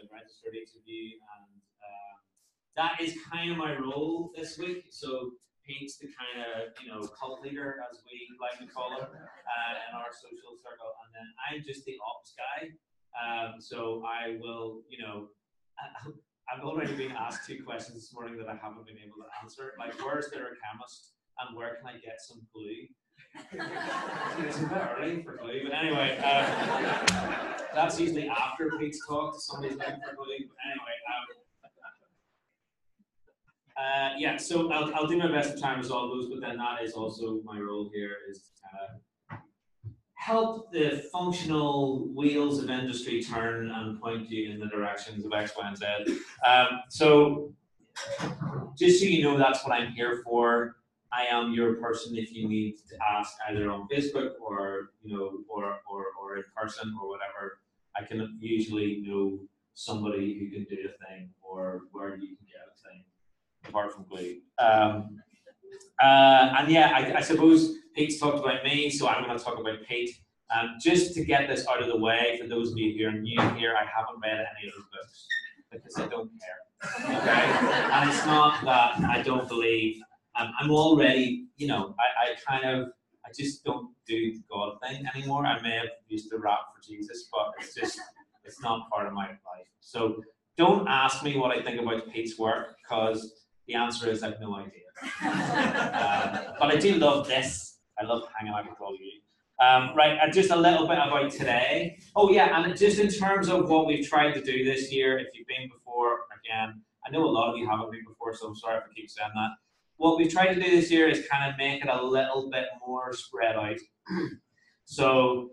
I've registered and uh, that is kind of my role this week. So Pete's the kind of you know cult leader, as we like to call him, uh, in our social circle, and then I'm just the ops guy. Um, so I will, you know, I've already been asked two questions this morning that I haven't been able to answer. Like, where's there a chemist, and where can I get some glue? It's a bit early for glue, but anyway, um, that's usually after Pete's talk. To somebody's looking for glue. But anyway, um, uh, yeah, so I'll, I'll do my best to try and resolve those, but then that is also my role here is of help the functional wheels of industry turn and point you in the directions of X, Y, and Z. Um, so just so you know, that's what I'm here for. I am your person if you need to ask either on Facebook or you know or or, or in person or whatever. I can usually know somebody who can do a thing or where you can get a thing apart from glue. Um, uh, and yeah, I, I, suppose Pete's talked about me, so I'm going to talk about Pete. Um, just to get this out of the way, for those of you who are new here, I haven't read any of his books because I don't care. Okay, and it's not that I don't believe um, I'm already, you know, I, I kind of, I just don't do the God thing anymore. I may have used the rap for Jesus, but it's just, it's not part of my life. So don't ask me what I think about Pete's work because the answer is I have no idea. uh, but I do love this. I love hanging out with all of you. Um, right, and just a little bit about today. Oh yeah, and just in terms of what we've tried to do this year, if you've been before, again, I know a lot of you haven't been before, so I'm sorry if I keep saying that what we've tried to do this year is kind of make it a little bit more spread out. so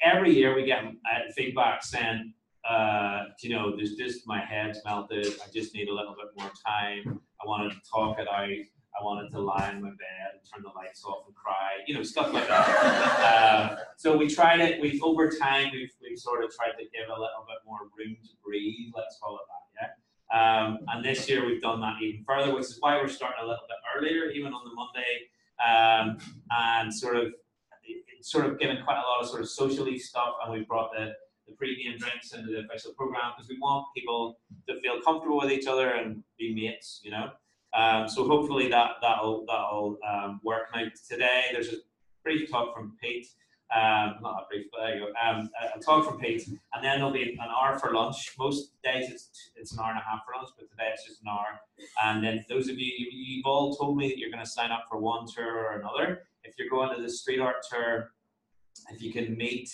every year we get feedback saying, uh, you know, there's just my head's melted. I just need a little bit more time. I wanted to talk it out. I wanted to lie in my bed and turn the lights off and cry, you know, stuff like that. uh, so we tried it. We've over time we've we've sort of tried to give a little bit more room to breathe. Let's call it that. Um, and this year we've done that even further, which is why we're starting a little bit earlier, even on the Monday, um, and sort of sort of given quite a lot of sort of socially stuff, and we've brought the the premium drinks into the official program because we want people to feel comfortable with each other and be mates, you know. Um, so hopefully that that'll that'll um, work. Now today there's a brief talk from Pete um, not a brief, but there you go. Um, a, a talk from Pete, and then there'll be an hour for lunch. Most days it's it's an hour and a half for lunch, but today it's just an hour. And then those of you, you've all told me that you're going to sign up for one tour or another. If you're going to the street art tour, if you can meet,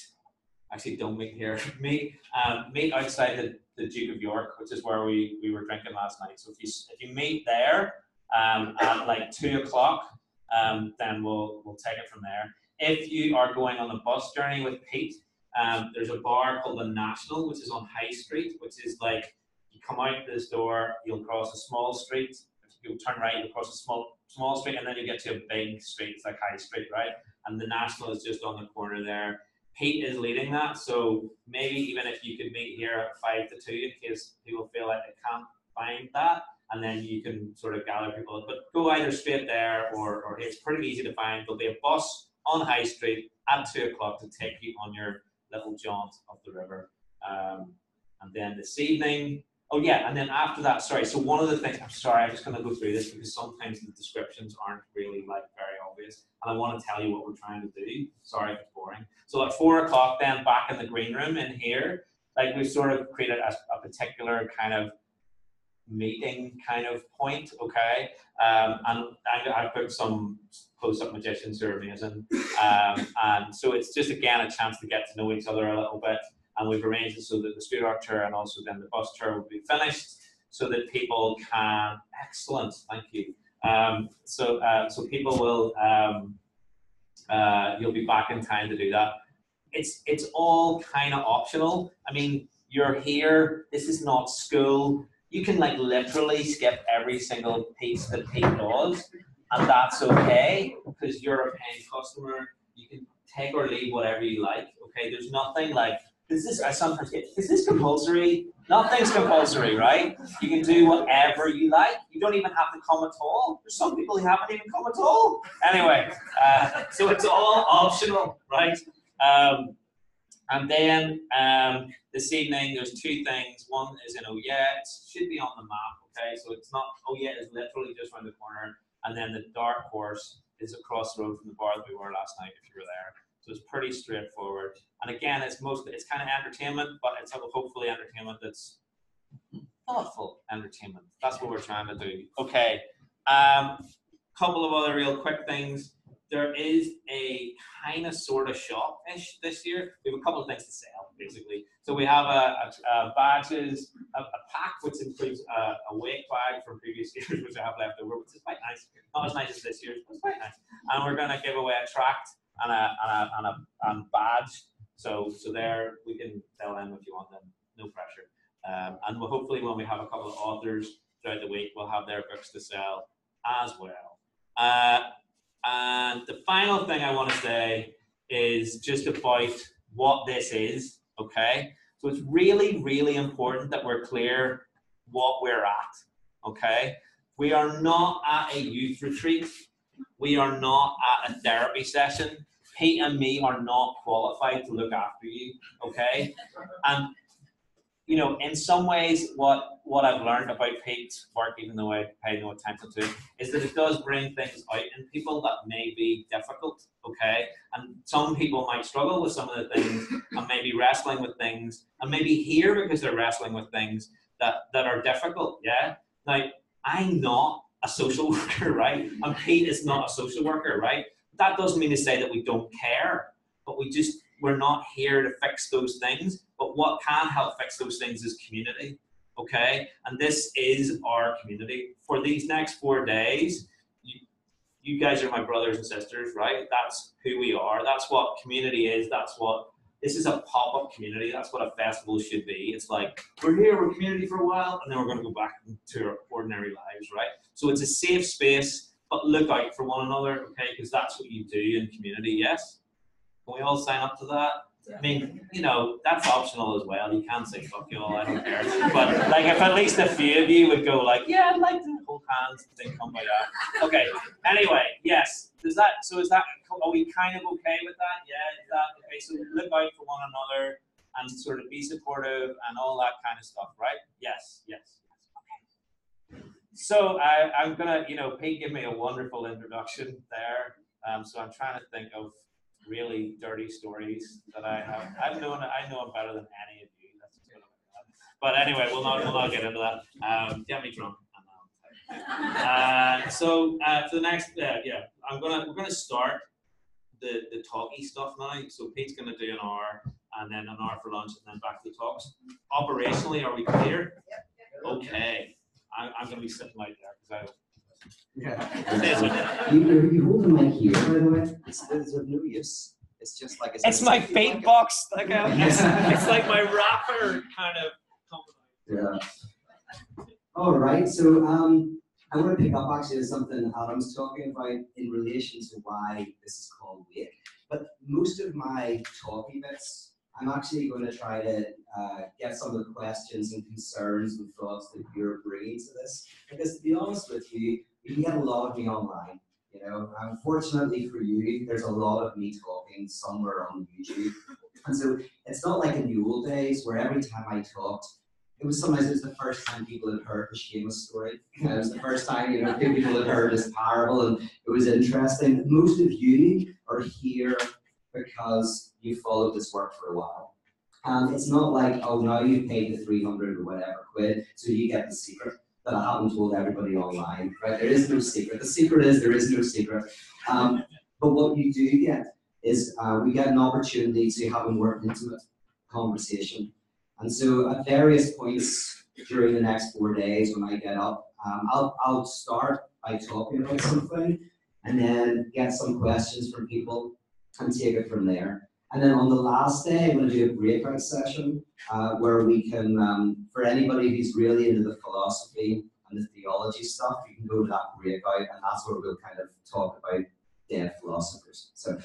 actually don't meet here, meet um, meet outside the, the Duke of York, which is where we, we were drinking last night. So if you if you meet there um, at like two o'clock, um, then we'll we'll take it from there. If you are going on a bus journey with Pete, um, there's a bar called the National, which is on High Street, which is like you come out this door, you'll cross a small street. If you turn right, you'll cross a small small street, and then you get to a big street. It's like High Street, right? And the National is just on the corner there. Pete is leading that, so maybe even if you could meet here at five to two, in case people feel like they can't find that, and then you can sort of gather people. But go either straight there, or, or it's pretty easy to find. There'll be a bus on High Street at two o'clock to take you on your little jaunt up the river. Um, and then this evening, oh yeah, and then after that, sorry. So one of the things, I'm sorry, I'm just going to go through this because sometimes the descriptions aren't really like very obvious, and I want to tell you what we're trying to do. Sorry if it's boring. So at four o'clock, then back in the green room in here, like we've sort of created a, a particular kind of meeting kind of point, okay? Um, and I, I put some close-up magicians who are amazing. Um, and so it's just, again, a chance to get to know each other a little bit. And we've arranged it so that the street art tour and also then the bus tour will be finished so that people can, excellent, thank you. Um, so, uh, so people will, um, uh, you'll be back in time to do that. It's, it's all kind of optional. I mean, you're here, this is not school you can like literally skip every single piece that Pete does, and that's okay because you're a paying customer. You can take or leave whatever you like. Okay, there's nothing like is this. I sometimes get is this compulsory? Nothing's compulsory, right? You can do whatever you like. You don't even have to come at all. There's some people who haven't even come at all. Anyway, uh, so it's all optional, right? Um, And then um, this evening, there's two things. One is in Oh Yeah, it should be on the map, okay? So it's not, Oh Yeah is literally just around the corner. And then the dark horse is across the road from the bar that we were last night, if you were there. So it's pretty straightforward. And again, it's mostly, it's kind of entertainment, but it's hopefully entertainment that's thoughtful entertainment. That's what we're trying to do. Okay. Um, couple of other real quick things. There is a kind of sort of shop ish this year. We have a couple of things to sell, basically. So we have a, a, a badges, a, a, pack which includes a, a weight bag from previous years, which I have left over, which is quite nice. Not as nice as this year's, but it's quite nice. And we're going to give away a tract and a, and a, and a and badge. So so there we can tell them if you want them, no pressure. Um, and we'll hopefully when we have a couple of authors throughout the week, we'll have their books to sell as well. Uh, and the final thing I want to say is just about what this is, okay? So it's really, really important that we're clear what we're at, okay? We are not at a youth retreat. We are not at a therapy session. Pete and me are not qualified to look after you, okay? And you know, in some ways, what what I've learned about Pete's work, even though I pay no attention to it, is that it does bring things out in people that may be difficult. Okay, and some people might struggle with some of the things, and maybe wrestling with things, and maybe here because they're wrestling with things that that are difficult. Yeah. Now, I'm not a social worker, right? And Pete is not a social worker, right? That doesn't mean to say that we don't care, but we just we're not here to fix those things. But what can help fix those things is community. Okay, and this is our community. For these next four days, you, you guys are my brothers and sisters, right? That's who we are. That's what community is. That's what this is a pop-up community. That's what a festival should be. It's like we're here, we're community for a while, and then we're going to go back to our ordinary lives, right? So it's a safe space, but look out for one another, okay? Because that's what you do in community. Yes. Can we all sign up to that? I mean, you know, that's optional as well. You can say fuck you all, I don't care. But like if at least a few of you would go like, yeah, I'd like to hold hands and then come by that. Okay. Anyway, yes. Does that so is that are we kind of okay with that? Yeah, is that okay. So look out for one another and sort of be supportive and all that kind of stuff, right? Yes, yes. Okay. So I, I'm gonna, you know, Pete gave me a wonderful introduction there. Um, so I'm trying to think of really dirty stories that I have. I've known I know them better than any of you. That's just but anyway, we'll not we'll not get into that. Um, get me drunk. Uh, so uh, for the next, uh, yeah, I'm gonna we're gonna start the the talky stuff now. So Pete's gonna do an hour, and then an hour for lunch, and then back to the talks. Operationally, are we clear? Okay, I, I'm gonna be sitting right there because I yeah. you, you hold the mic here, by the way. It's, it's of no use. It's just like it's, my fate like box. Like a, it's, it's like my rapper kind of. Yeah. All right. So um, I want to pick up actually something Adam's talking about in relation to why this is called Wake. But most of my talking bits I'm actually going to try to uh, get some of the questions and concerns and thoughts that you're bringing to this. Because to be honest with you, can get a lot of me online. You know, unfortunately for you, there's a lot of me talking somewhere on YouTube. And so it's not like in the old days where every time I talked, it was sometimes it was the first time people had heard the Seamus story. You know, it was the first time you know people had heard this parable, and it was interesting. Most of you are here because you followed this work for a while. And it's not like, oh, now you've paid the 300 or whatever quid, so you get the secret that I haven't told everybody online, right? There is no secret. The secret is there is no secret. Um, but what you do get is uh, we get an opportunity to have a more intimate conversation. And so at various points during the next four days when I get up, um, I'll, I'll start by talking about something and then get some questions from people and take it from there. And then on the last day, I'm going to do a breakout session uh, where we can, um, for anybody who's really into the philosophy and the theology stuff, you can go to that breakout, and that's where we'll kind of talk about dead philosophers. So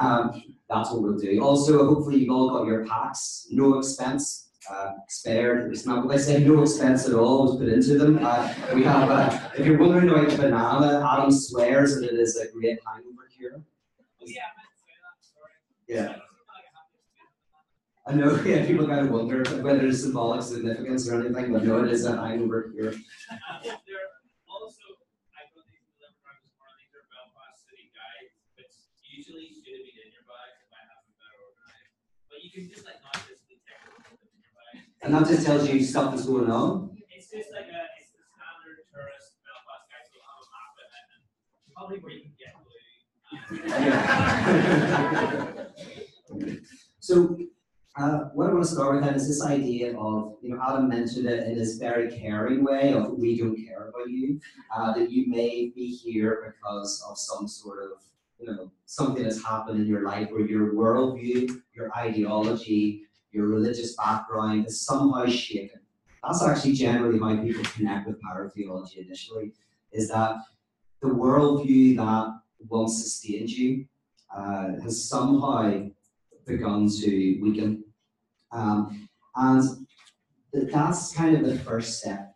um, that's what we'll do. Also, hopefully, you've all got your packs, no expense. Uh, spared. It's not. I say no expense at all was put into them. Uh, we have. Uh, if you're wondering about banana, Adam swears that it is a great hangover cure. Yeah. Yeah. I know, yeah, people kind of wonder whether there's symbolic significance or anything, but no, it is a hang over here. There also, I thought these delivered by this morning, these are Belfast City guides, which usually should have been in your bag if I have them better organized. But you can just like not physically take and in your bag. And that just tells you stuff is going on. It's just like a, it's the standard tourist Belfast guide, so it'll have a map it and probably where you can. So, uh, what I want to start with then is this idea of, you know, Adam mentioned it in this very caring way of we don't care about you, uh, that you may be here because of some sort of, you know, something that's happened in your life where your worldview, your ideology, your religious background is somehow shaken. That's actually generally how people connect with pyrotheology initially, is that the worldview that once sustained you uh, has somehow begun to weaken. Um, and that's kind of the first step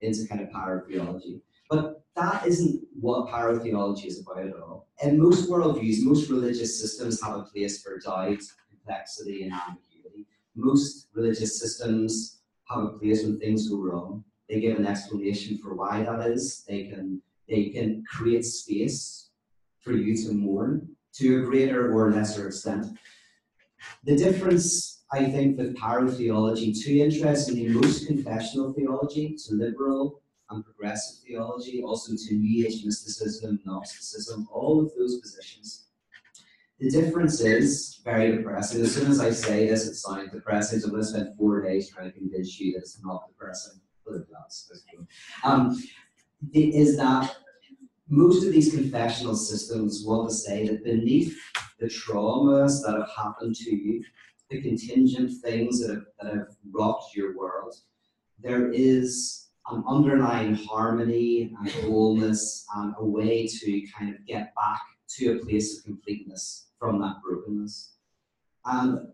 into kind of pyrotheology. But that isn't what pyrotheology is about at all. In most worldviews, most religious systems have a place for doubt, complexity, and ambiguity. Most religious systems have a place when things go wrong. They give an explanation for why that is. They can they can create space for you to mourn to a greater or lesser extent. The difference, I think, with pyrotheology, too interestingly, most confessional theology to liberal and progressive theology, also to New Age mysticism, Gnosticism, all of those positions. The difference is very depressing. As soon as I say this, it sounds depressing. So I'm going to spend four days trying to convince you that it's not depressing. But it does. Um, is that most of these confessional systems want to say that beneath the traumas that have happened to you, the contingent things that have, that have rocked your world, there is an underlying harmony and wholeness and a way to kind of get back to a place of completeness from that brokenness. And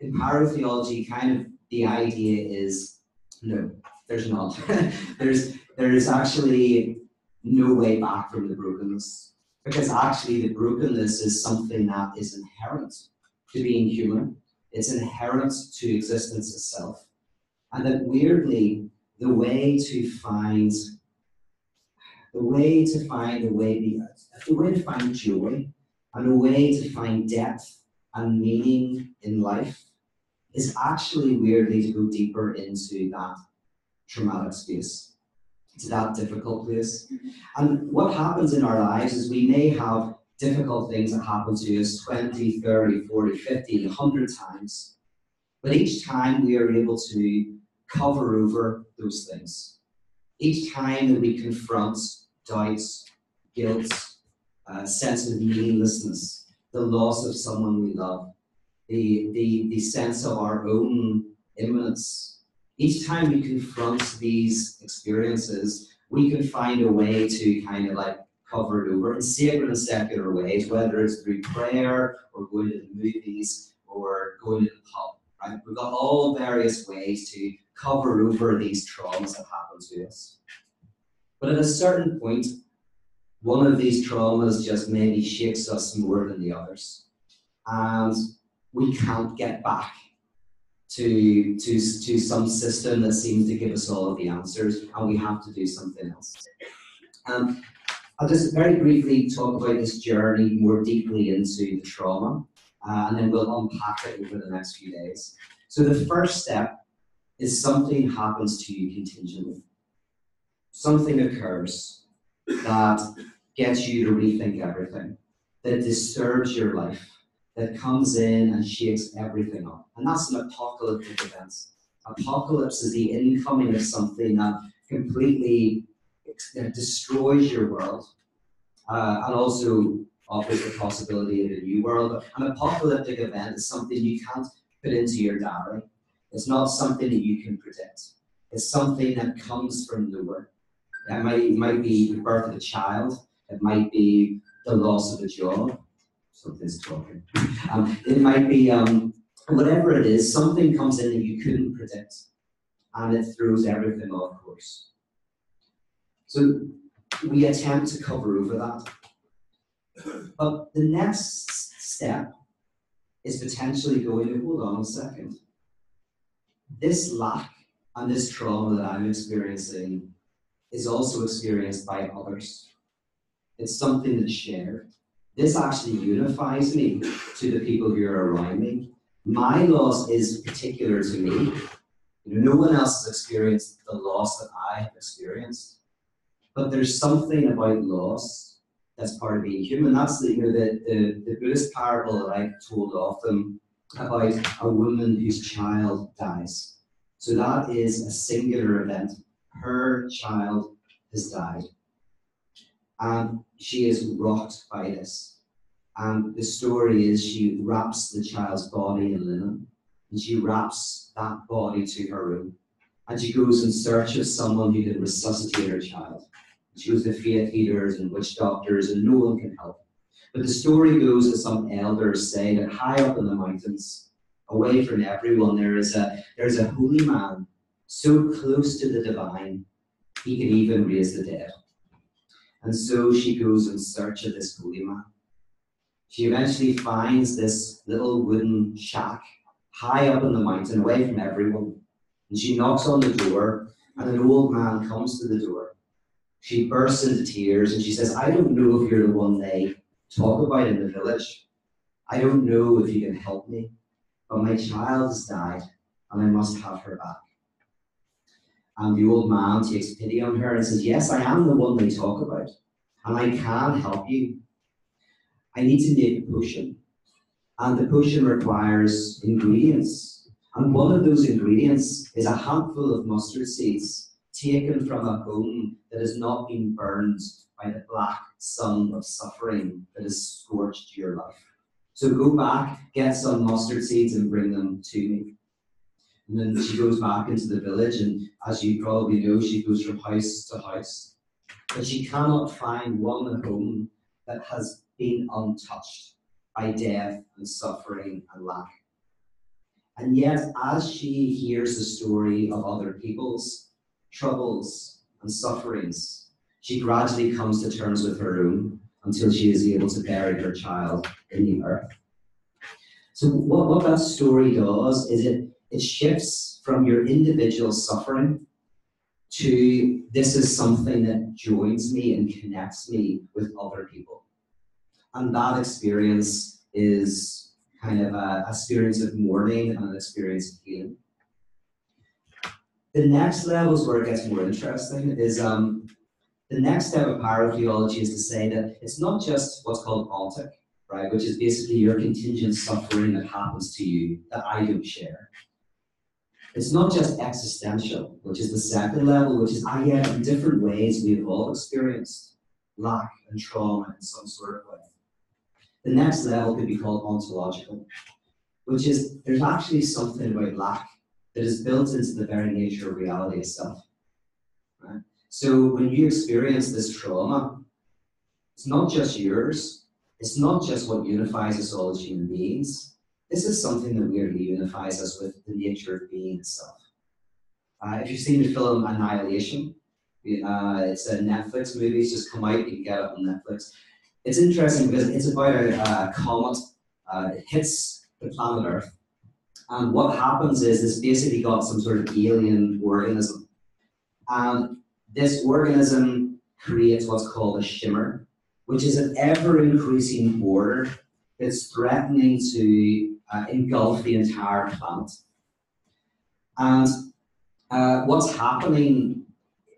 in pyrotheology, kind of the idea is no, there's not. there's there is actually no way back from the brokenness. Because actually, the brokenness is something that is inherent to being human, it's inherent to existence itself. And that weirdly, the way to find the way to find a way the, the way to find joy and a way to find depth and meaning in life is actually weirdly to go deeper into that traumatic space to that difficult place. And what happens in our lives is we may have difficult things that happen to us 20, 30, 40, 50, 100 times. But each time we are able to cover over those things. Each time that we confront doubts, guilt, uh, sense of meaninglessness, the loss of someone we love, the, the, the sense of our own imminence, each time we confront these experiences, we can find a way to kind of like cover it over in sacred and secular ways, whether it's through prayer or going to the movies or going to the pub. Right? We've got all various ways to cover over these traumas that happen to us. But at a certain point, one of these traumas just maybe shakes us more than the others. And we can't get back to, to, to some system that seems to give us all of the answers, and we have to do something else. Um, I'll just very briefly talk about this journey more deeply into the trauma, uh, and then we'll unpack it over the next few days. So the first step is something happens to you contingently. Something occurs that gets you to rethink everything, that disturbs your life, that comes in and shakes everything up. And that's an apocalyptic event. Apocalypse is the incoming of something that completely destroys your world uh, and also offers the possibility of a new world. An apocalyptic event is something you can't put into your diary. It's not something that you can predict. It's something that comes from nowhere. It might, it might be the birth of a child. It might be the loss of a job something's talking. Um, it might be um, whatever it is, something comes in that you couldn't predict, and it throws everything off course. So we attempt to cover over that. But the next step is potentially going, to hold on a second. this lack and this trauma that I'm experiencing is also experienced by others. It's something that's shared. This actually unifies me to the people who are around me. My loss is particular to me. No one else has experienced the loss that I have experienced. But there's something about loss that's part of being human. That's the, you know, the, the, the Buddhist parable that I've told often about a woman whose child dies. So that is a singular event. Her child has died. And she is rocked by this. And the story is she wraps the child's body in linen and she wraps that body to her room. And she goes in search of someone who can resuscitate her child. She goes to faith healers and witch doctors, and no one can help. But the story goes that some elders say that high up in the mountains, away from everyone, there is a there's a holy man so close to the divine, he can even raise the dead. And so she goes in search of this holy man. She eventually finds this little wooden shack high up in the mountain, away from everyone. And she knocks on the door, and an old man comes to the door. She bursts into tears and she says, I don't know if you're the one they talk about in the village. I don't know if you can help me, but my child has died and I must have her back. And the old man takes pity on her and says, Yes, I am the one they talk about, and I can help you. I need to make a potion, and the potion requires ingredients. And one of those ingredients is a handful of mustard seeds taken from a bone that has not been burned by the black sun of suffering that has scorched your life. So go back, get some mustard seeds, and bring them to me. And then she goes back into the village, and as you probably know, she goes from house to house. But she cannot find one home that has been untouched by death and suffering and lack. And yet, as she hears the story of other people's troubles and sufferings, she gradually comes to terms with her own until she is able to bury her child in the earth. So, what, what that story does is it, it shifts from your individual suffering to this is something that joins me and connects me with other people. And that experience is kind of a experience of mourning and an experience of healing. The next level is where it gets more interesting. Is um, the next step of pyrotheology is to say that it's not just what's called ontic, right, which is basically your contingent suffering that happens to you that I don't share. It's not just existential, which is the second level, which is ah, I get in different ways we've all experienced lack and trauma in some sort of way. The next level could be called ontological, which is there's actually something about lack that is built into the very nature of reality itself. Right? So when you experience this trauma, it's not just yours, it's not just what unifies us all as human beings. This is something that weirdly unifies us with the nature of being itself. Uh, if you've seen the film Annihilation, uh, it's a Netflix movie, it's just come out, you can get it on Netflix. It's interesting because it's about a, a comet, uh, it hits the planet Earth, and what happens is it's basically got some sort of alien organism. And this organism creates what's called a shimmer, which is an ever increasing border that's threatening to uh, engulf the entire planet. And uh, what's happening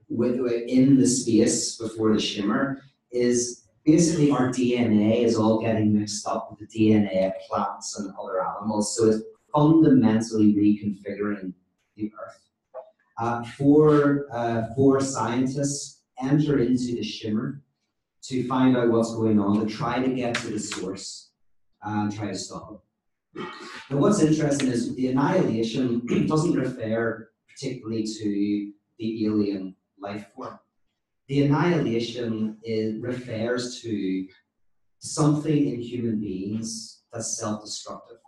with, in the space before the shimmer is basically our DNA is all getting mixed up with the DNA of plants and other animals. So it's fundamentally reconfiguring the Earth. Uh, four, uh, four scientists enter into the shimmer to find out what's going on, to try to get to the source and try to stop it. And what's interesting is the annihilation doesn't refer particularly to the alien life form. The annihilation refers to something in human beings that's self-destructive.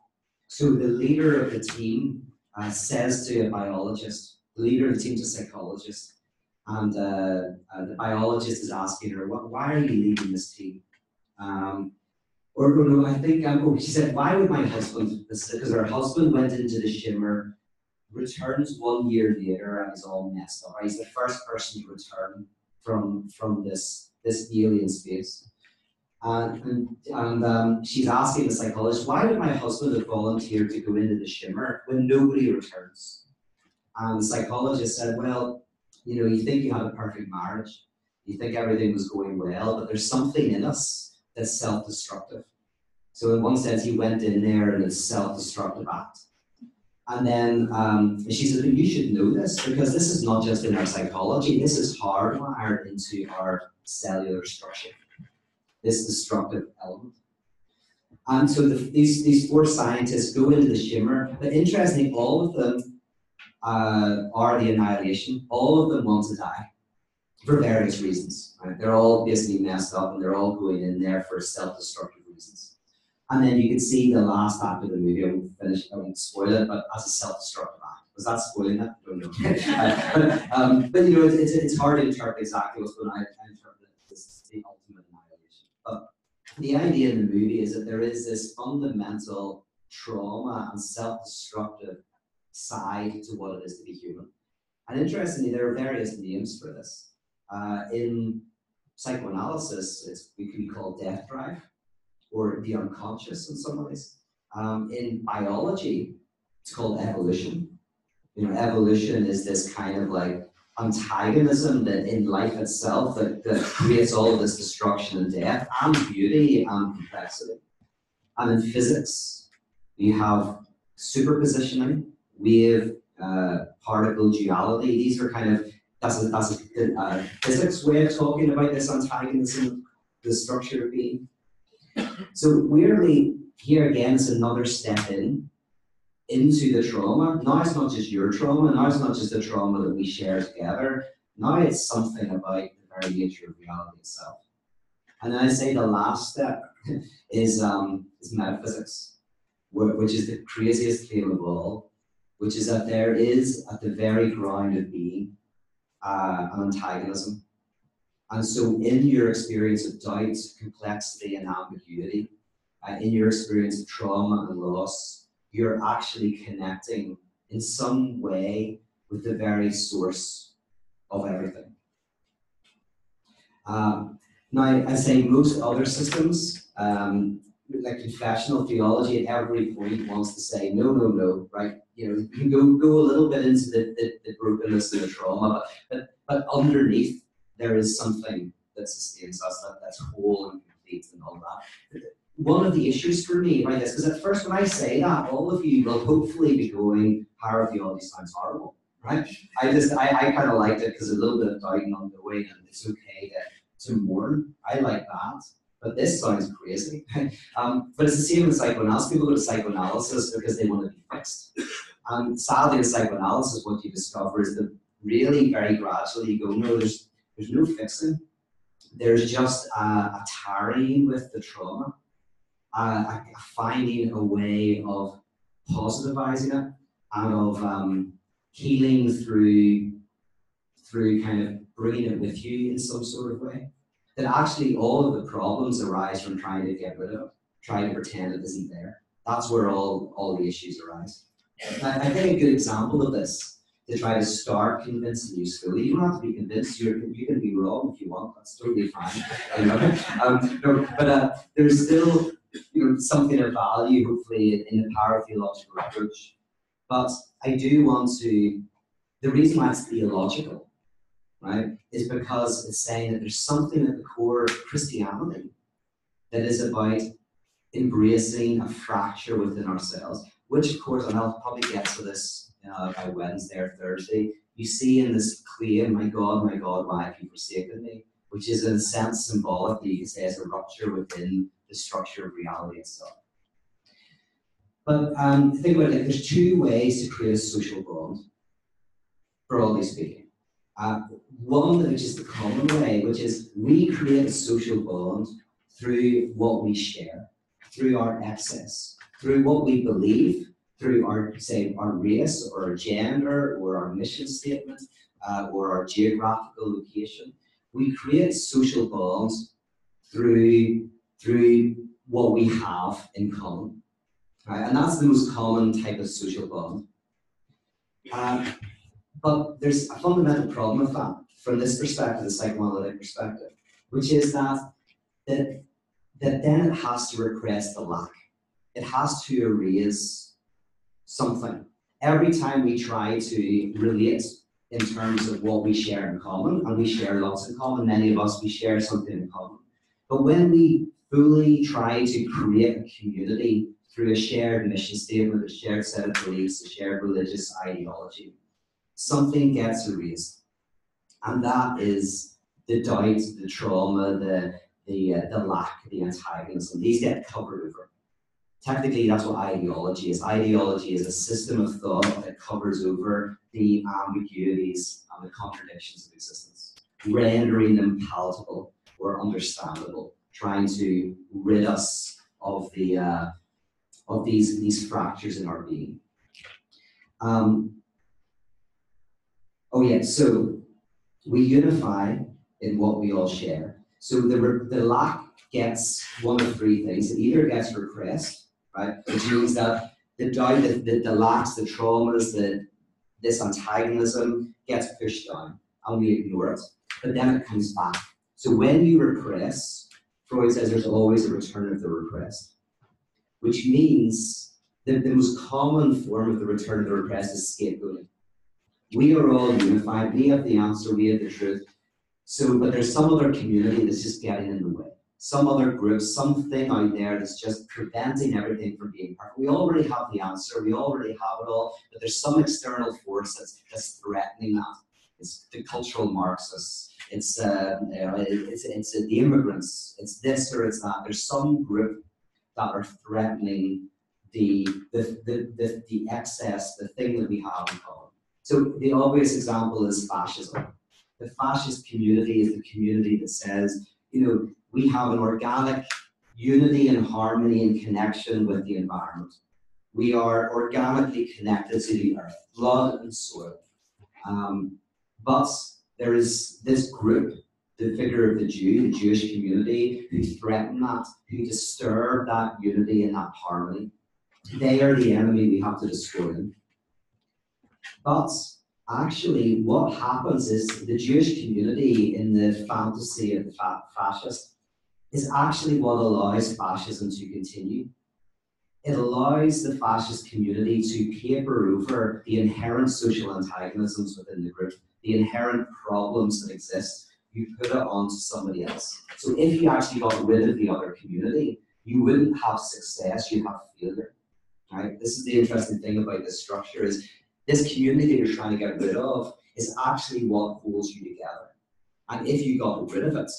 So the leader of the team uh, says to a biologist, the leader of the team is a psychologist, and uh, uh, the biologist is asking her, why are you leading this team? Um, or, no, I think, um, oh, she said, why would my husband, because her husband went into the shimmer returns one year later and is all messed up. Right? He's the first person to return from from this this alien space. And, and, and um, she's asking the psychologist, why would my husband have volunteered to go into the shimmer when nobody returns? And the psychologist said, well, you know, you think you had a perfect marriage, you think everything was going well, but there's something in us that's self-destructive. So in one sense, he went in there and it's self-destructive act. And then um, she said, you should know this because this is not just in our psychology, this is hardwired into our cellular structure this destructive element. And so the, these, these four scientists go into the shimmer, but interestingly, all of them uh, are the annihilation. All of them want to die for various reasons. Right? They're all basically messed up and they're all going in there for self-destructive reasons. And then you can see the last act of the movie, I won't finish, I won't spoil it, but as a self-destructive act. Was that spoiling it? I don't know. but, um, but you know, it's, it's, hard to interpret exactly what's going on. I, interpret as the ultimate annihilation. But the idea in the movie is that there is this fundamental trauma and self-destructive side to what it is to be human. And interestingly, there are various names for this. Uh, in psychoanalysis, it's, it can be called death drive or the unconscious in some ways. Um, in biology, it's called evolution. You know, evolution is this kind of like antagonism that in life itself that, that creates all this destruction and death and beauty and complexity. And in physics, you have superpositioning, wave, uh, particle duality. These are kind of that's a, that's a uh, physics way of talking about this antagonism, the structure of being. So weirdly, here again is another step in into the trauma. Now it's not just your trauma, now it's not just the trauma that we share together. Now it's something about the very nature of reality itself. And then I say the last step is, um, is metaphysics, which is the craziest claim of all, which is that there is at the very ground of being uh, an antagonism. And so, in your experience of doubt, complexity, and ambiguity, uh, in your experience of trauma and loss, you're actually connecting in some way with the very source of everything. Um, now, I say most other systems, um, like confessional theology, at every point wants to say, no, no, no, right? You know, you can go, go a little bit into the, the, the brokenness and the trauma, but, but, but underneath, there is something that sustains us, that, that's whole and complete and all that one of the issues for me right this because at first when I say that, all of you will hopefully be going, pyrotheology sounds horrible, right? I just I, I kind of liked it because a little bit of doubting on the way, and it's okay to, to mourn. I like that. But this sounds crazy. um, but it's the same in psychoanalysis. People go to psychoanalysis because they want to be fixed. And sadly, in psychoanalysis, what you discover is that really very gradually you go, no, there's there's no fixing. There's just a, a tarrying with the trauma uh, finding a way of positivizing it and of um, healing through through kind of bringing it with you in some sort of way. That actually all of the problems arise from trying to get rid of trying to pretend it isn't there. That's where all, all the issues arise. I, I think a good example of this to try to start convincing you slowly. You don't have to be convinced. You're, you can be wrong if you want. That's totally fine. You know? um, but uh, there's still you know, something of value, hopefully, in the pyrotheological approach. But I do want to, the reason why it's theological, right, is because it's saying that there's something at the core of Christianity that is about embracing a fracture within ourselves, which, of course, and I'll probably get to this uh, by Wednesday or Thursday, you see in this claim, my God, my God, why have you forsaken me? Which is in a sense symbolic, you can say, a rupture within the structure of reality itself. But um, think about it, there's two ways to create a social bond, broadly speaking. Uh, one, which is the common way, which is we create a social bond through what we share, through our excess, through what we believe, through our, say, our race or our gender or our mission statement uh, or our geographical location. We create social bonds through through what we have in common. Right? And that's the most common type of social bond. Um, but there's a fundamental problem with that from this perspective, the psychoanalytic perspective, which is that that, that then it has to repress the lack. It has to erase something. Every time we try to relate in terms of what we share in common, and we share lots in common, many of us, we share something in common. But when we fully try to create a community through a shared mission statement, a shared set of beliefs, a shared religious ideology, something gets erased. And that is the doubt, the trauma, the, the, uh, the lack, the antagonism. These get covered over. Technically, that's what ideology is. Ideology is a system of thought that covers over the ambiguities and the contradictions of existence, rendering them palatable or understandable, trying to rid us of the uh, of these these fractures in our being. Um, oh yeah, so we unify in what we all share. So the the lack gets one of three things. It either gets repressed, right, which means that the doubt, the, the, the lacks, the traumas, the this antagonism gets pushed down, and we ignore it. But then it comes back. So when you repress, Freud says there's always a return of the repressed, which means that the most common form of the return of the repressed is scapegoating. We are all unified. We have the answer. We have the truth. So, but there's some other community that's just getting in the way. Some other group, something out there that's just preventing everything from being perfect. We already have the answer. We already have it all. But there's some external force that's, that's threatening that. It's the cultural Marxists. It's uh, it's it's uh, the immigrants. It's this or it's that. There's some group that are threatening the the, the, the, the excess, the thing that we have in common. So the obvious example is fascism. The fascist community is the community that says, you know, we have an organic unity and harmony and connection with the environment. We are organically connected to the earth, blood and soil. Um, but there is this group, the figure of the Jew, the Jewish community, who threaten that, who disturb that unity and that harmony. They are the enemy we have to destroy them. But actually, what happens is the Jewish community in the fantasy of the fa- fascist is actually what allows fascism to continue. It allows the fascist community to paper over the inherent social antagonisms within the group, the inherent problems that exist. You put it onto somebody else. So if you actually got rid of the other community, you wouldn't have success, you'd have failure. Right? This is the interesting thing about this structure is this community you're trying to get rid of is actually what holds you together. And if you got rid of it,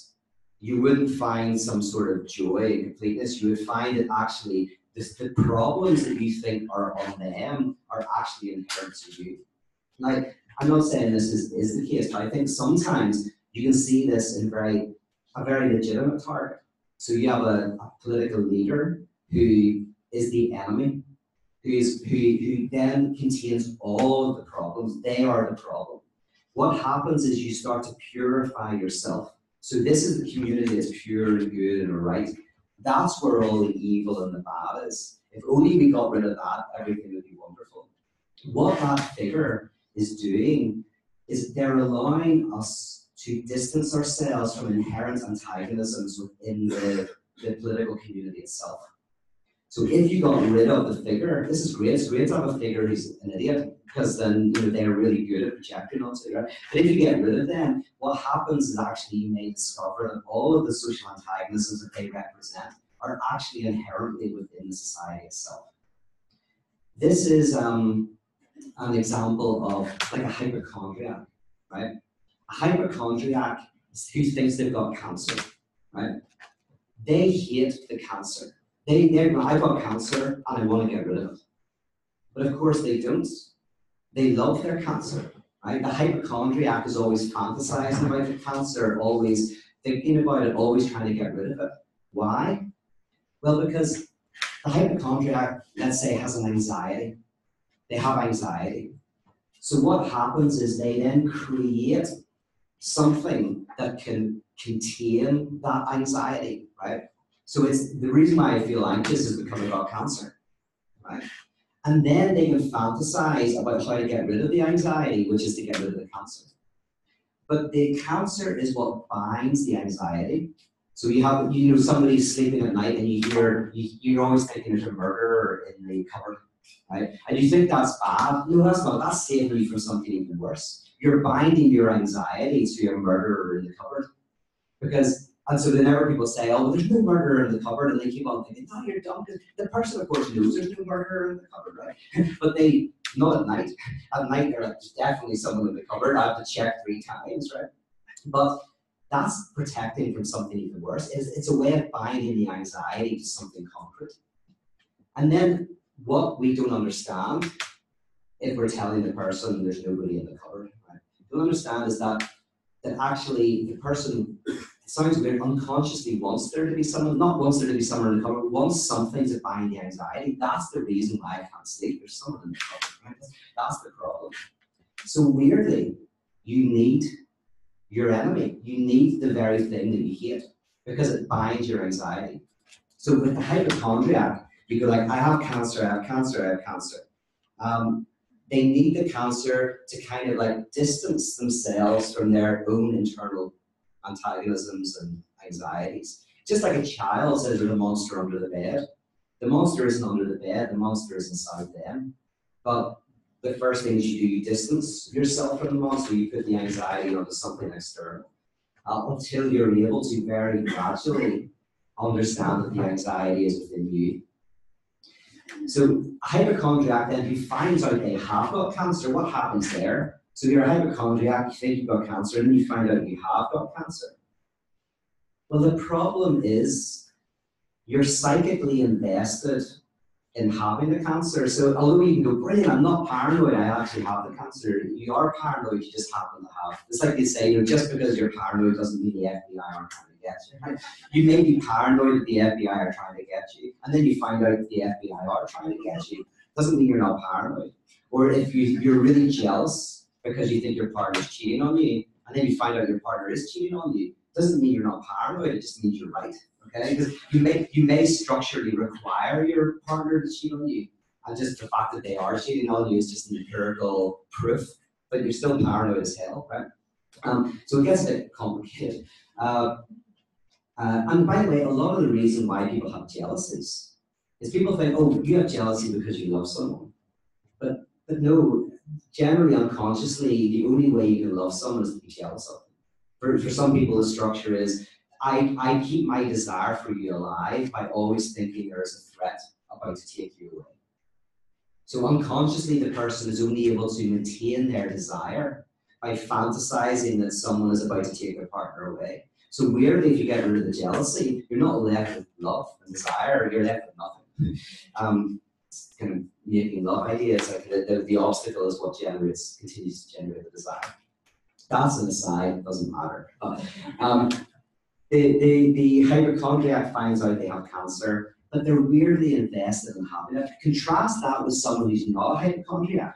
you wouldn't find some sort of joy and completeness. You would find that actually the problems that you think are on them are actually inherent to you. Like, I'm not saying this is, is the case, but I think sometimes you can see this in very a very legitimate target. So you have a, a political leader who is the enemy who, is, who, who then contains all of the problems. They are the problem. What happens is you start to purify yourself. So this is the community that's pure and good and right. That's where all the evil and the bad is. If only we got rid of that, everything would be wonderful. What that figure is doing is they're allowing us to distance ourselves from inherent antagonisms within the, the political community itself. So if you got rid of the figure, this is great. It's great to have a figure who's an idiot because then you know they're really good at projecting onto you. But if you get rid of them, what happens is actually you may discover that all of the social antagonisms that they represent are actually inherently within the society itself. This is um, an example of like a hypochondriac, right? A hypochondriac who thinks they've got cancer, right? They hate the cancer they, they're, I've got cancer and I want to get rid of it. But of course they don't. They love their cancer, right? The hypochondriac is always fantasizing about the cancer, always thinking about it, always trying to get rid of it. Why? Well, because the hypochondriac, let's say, has an anxiety. They have anxiety. So what happens is they then create something that can contain that anxiety, right? So it's the reason why I feel anxious is because I've got cancer, right? And then they can fantasize about how to get rid of the anxiety, which is to get rid of the cancer. But the cancer is what binds the anxiety. So you have, you know, somebody sleeping at night and you hear, you, you're always thinking there's a murderer in the cupboard, right? And you think that's bad. No, that's not. That's saving you from something even worse. You're binding your anxiety to your murderer in the cupboard. Because, and so then, whenever people say, oh, there's no murderer in the cupboard, and they keep on thinking, no, you're dumb. because The person, of course, knows there's no murderer in the cupboard, right? but they, not at night. At night, they're like, there's definitely someone in the cupboard. I have to check three times, right? But that's protecting from something even worse. It's, it's a way of binding the anxiety to something concrete. And then what we don't understand, if we're telling the person there's nobody in the cupboard, right? Don't understand is that that actually the person sounds weird, unconsciously wants there to be someone, not wants there to be someone in the cupboard, wants something to bind the anxiety. That's the reason why I can't sleep. There's someone in the right? That's the problem. So weirdly, you need your enemy. You need the very thing that you hate because it binds your anxiety. So with the hypochondriac, you go like, I have cancer, I have cancer, I have cancer. Um, they need the cancer to kind of like distance themselves from their own internal antagonisms and anxieties. Just like a child says there's a monster under the bed. The monster isn't under the bed, the monster is inside them. But the first thing you do, you distance yourself from the monster, you put the anxiety onto something external. Uh, until you're able to very gradually understand that the anxiety is within you. So a hypochondriac then who finds out they have got cancer, what happens there? So you're a hypochondriac, you think you've got cancer, and you find out you have got cancer. Well, the problem is you're psychically invested in having the cancer. So although you can go, brilliant, I'm not paranoid, I actually have the cancer. You are paranoid, you just happen to have. It's like they say, you know, just because you're paranoid doesn't mean the FBI aren't trying to get you. Right? You may be paranoid that the FBI are trying to get you, and then you find out the FBI are trying to get you. Doesn't mean you're not paranoid. Or if you, you're really jealous because you think your partner's cheating on you, and then you find out your partner is cheating on you, doesn't mean you're not paranoid, it just means you're right. Okay, because you may you may structurally require your partner to cheat on you, and just the fact that they are cheating on you is just an empirical proof, but you're still paranoid as hell, right? Um, so it gets a bit complicated. Uh, uh, and by the way, a lot of the reason why people have jealousies is people think, oh, you have jealousy because you love someone, but but no, generally unconsciously, the only way you can love someone is to be jealous of them. For, for some people, the structure is I, I keep my desire for you alive by always thinking there is a threat about to take you away. So unconsciously, the person is only able to maintain their desire by fantasizing that someone is about to take their partner away. So weirdly, if you get rid of the jealousy, you're not left with love and desire, you're left with nothing. Um, kind of making love ideas, like the, the, the obstacle is what generates, continues to generate the desire. That's an aside, doesn't matter. Um, the, the, the hypochondriac finds out they have cancer, but they're weirdly invested in having it. Contrast that with someone who's not a hypochondriac,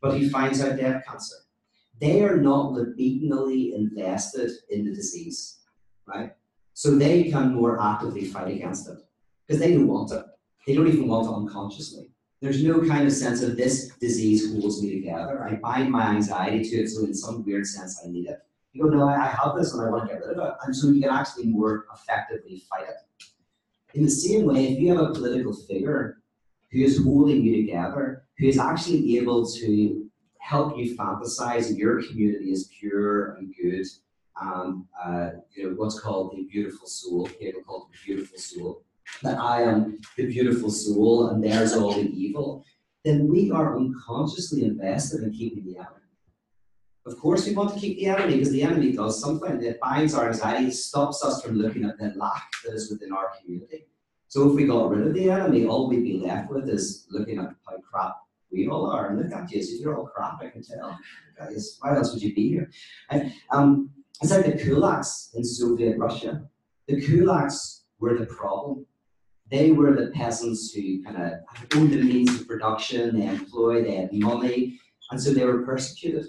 but he finds out they have cancer. They are not libidinally invested in the disease, right? So they can more actively fight against it because they don't want it. They don't even want it unconsciously. There's no kind of sense of this disease holds me together. I bind my anxiety to it, so in some weird sense, I need it. You go, no, I have this and I want to get rid of it. And so you can actually more effectively fight it. In the same way, if you have a political figure who is holding you together, who is actually able to help you fantasize your community is pure and good, and uh, you know what's called the beautiful soul, people call it the beautiful soul, that I am the beautiful soul and there's all the evil, then we are unconsciously invested in keeping the enemy. Of course, we want to keep the enemy because the enemy does something. It binds our anxiety, stops us from looking at the lack that is within our community. So if we got rid of the enemy, all we'd be left with is looking at how crap we all are. Look at you, you're all crap, I can tell. Guys, why else would you be here? And, um, it's like the kulaks in Soviet Russia. The kulaks were the problem. They were the peasants who kind of owned the means of production, they employed, they had money, and so they were persecuted.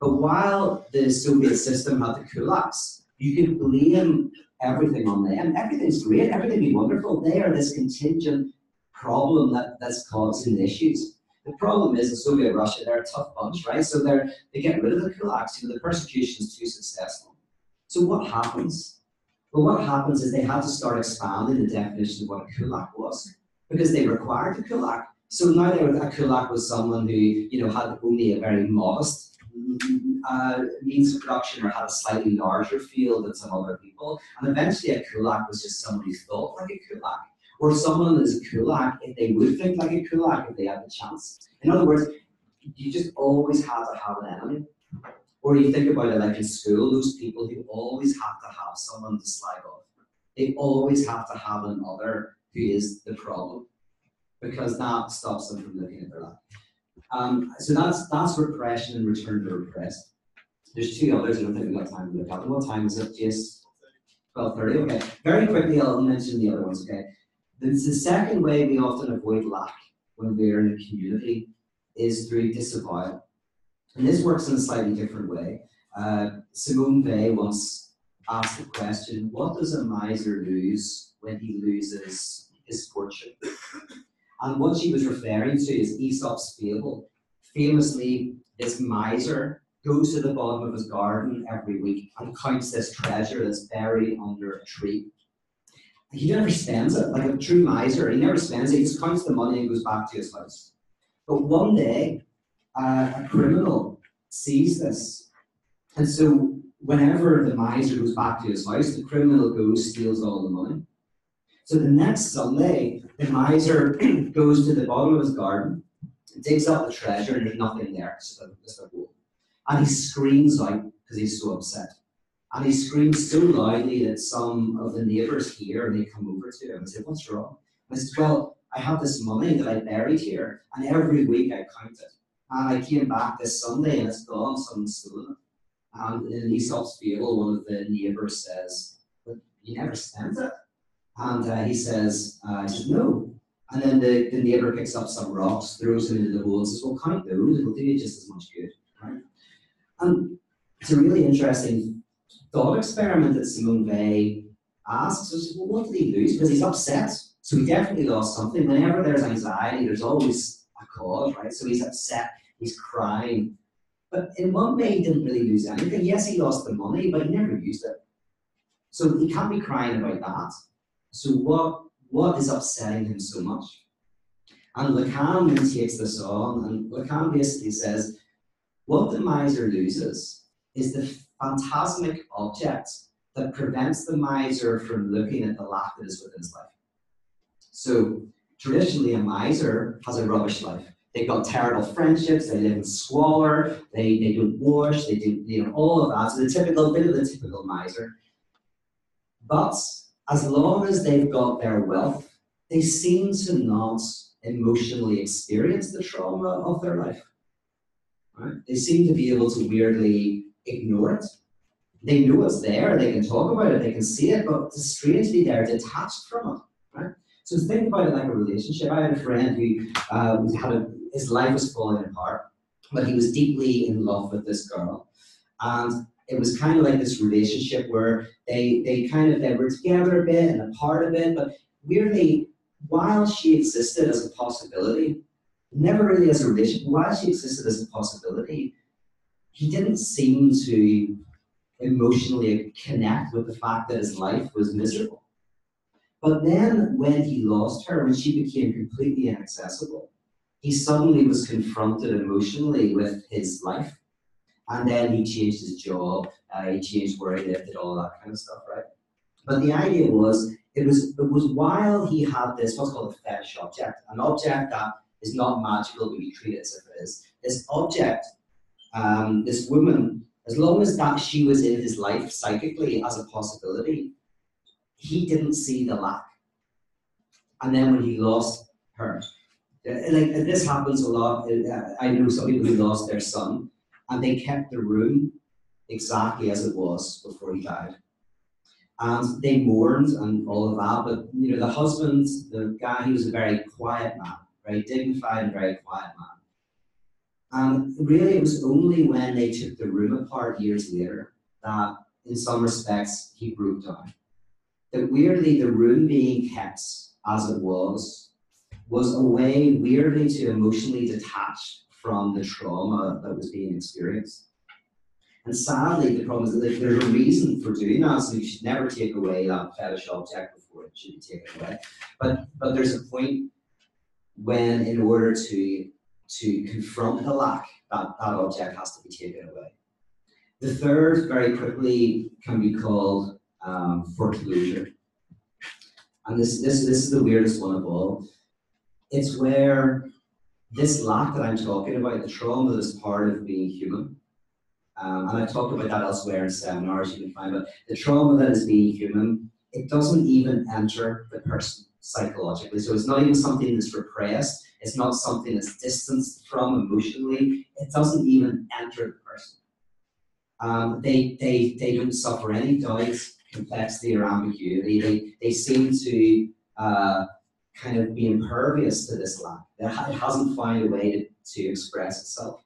But while the Soviet system had the kulaks, you could blame everything on them. Everything's great, everything be wonderful. They are this contingent problem that, that's causing the issues. The problem is in Soviet Russia, they're a tough bunch, right? So they're they get rid of the kulaks, you know, the persecution is too successful. So what happens? Well, what happens is they had to start expanding the definition of what a kulak was because they required a kulak. So now they were, a kulak was someone who, you know, had only a very modest uh, means of production or had a slightly larger field than some other people. And eventually a kulak was just someone who thought like a kulak. Or someone is a kulak if they would think like a kulak if they had the chance. In other words, you just always had to have an enemy. Or you think about it like in school, those people who always have to have someone to slag off. They always have to have another who is the problem. Because that stops them from looking at their life. Um, so that's that's repression and return to repress. There's two others, I don't think we've got time to look at. What time is it? Twelve thirty, okay. Very quickly I'll mention the other ones, okay. The, the second way we often avoid lack when we're in a community is through disavowal. And this works in a slightly different way. Uh, Simone Weil once asked the question, what does a miser lose when he loses his fortune? And what she was referring to is Aesop's fable. Famously, this miser goes to the bottom of his garden every week and counts this treasure that's buried under a tree. He never spends it, like a true miser. He never spends it, he just counts the money and goes back to his house. But one day, uh, a criminal sees this. And so, whenever the miser goes back to his house, the criminal goes, steals all the money. So, the next Sunday, the miser goes to the bottom of his garden, digs up the treasure, and there's nothing there, just a, just a hole. And he screams out because he's so upset. And he screams so loudly that some of the neighbours hear and they come over to him and say, What's wrong? And I said, Well, I have this money that I buried here, and every week I count it. And I came back this Sunday and it's gone, someone's stolen. And in Aesop's fable, one of the neighbours says, But you never spent it. And uh, he says, uh, says, No. And then the, the neighbour picks up some rocks, throws them into the hole, and says, Well, count those, it'll do you just as much good. Right? And it's a really interesting thought experiment that Simone Weil asks us, Well, what did he lose? Because he's upset. So he definitely lost something. Whenever there's anxiety, there's always cause, right? So he's upset, he's crying. But in one way, he didn't really lose anything. Yes, he lost the money, but he never used it. So he can't be crying about that. So what what is upsetting him so much? And Lacan then takes this on, and Lacan basically says, what the miser loses is the phantasmic object that prevents the miser from looking at the lack that is within his life. So traditionally, a miser has a rubbish life. They've got terrible friendships, they live in squalor, they, they don't wash, they do you know all of that. So the typical bit of the typical miser. But as long as they've got their wealth, they seem to not emotionally experience the trauma of their life. Right? They seem to be able to weirdly ignore it. They know it's there, they can talk about it, they can see it, but strangely they're detached from it. Right? So think about it like a relationship. I had a friend who uh, had a, his life was falling apart, but he was deeply in love with this girl. And it was kind of like this relationship where they they kind of they were together a bit and apart a bit, but weirdly, while she existed as a possibility, never really as a relationship, while she existed as a possibility, he didn't seem to emotionally connect with the fact that his life was miserable. But then when he lost her, when she became completely inaccessible, he suddenly was confronted emotionally with his life and then he changed his job, uh, he changed where he lived, and all that kind of stuff, right? But the idea was, it was it was while he had this what's called a fetish object, an object that is not magical, but we treat it as if it is. This object, um, this woman, as long as that she was in his life psychically as a possibility, he didn't see the lack. And then when he lost her, uh, like this happens a lot. Uh, I know some people who lost their son, and they kept the room exactly as it was before he died. And they mourned and all of that, but you know, the husband, the guy, he was a very quiet man, very dignified and very quiet man. And really, it was only when they took the room apart years later that, in some respects, he broke down. That weirdly, the room being kept as it was was a way weirdly to emotionally detach from the trauma that was being experienced. And sadly, the problem is that there's a reason for doing that, so you should never take away that fetish object before it should be taken away. But but there's a point when in order to to confront the lack, that, that object has to be taken away. The third, very quickly, can be called um, foreclosure. And this, this, this is the weirdest one of all. It's where this lack that I'm talking about, the trauma that's part of being human, um, and I've talked about that elsewhere in seminars you can find, but the trauma that is being human, it doesn't even enter the person psychologically. So it's not even something that's repressed, it's not something that's distanced from emotionally, it doesn't even enter the person. Um, they, they, they don't suffer any doubt, complexity, or ambiguity. They, they seem to uh, kind of be impervious to this lack. It hasn't found a way to, to express itself.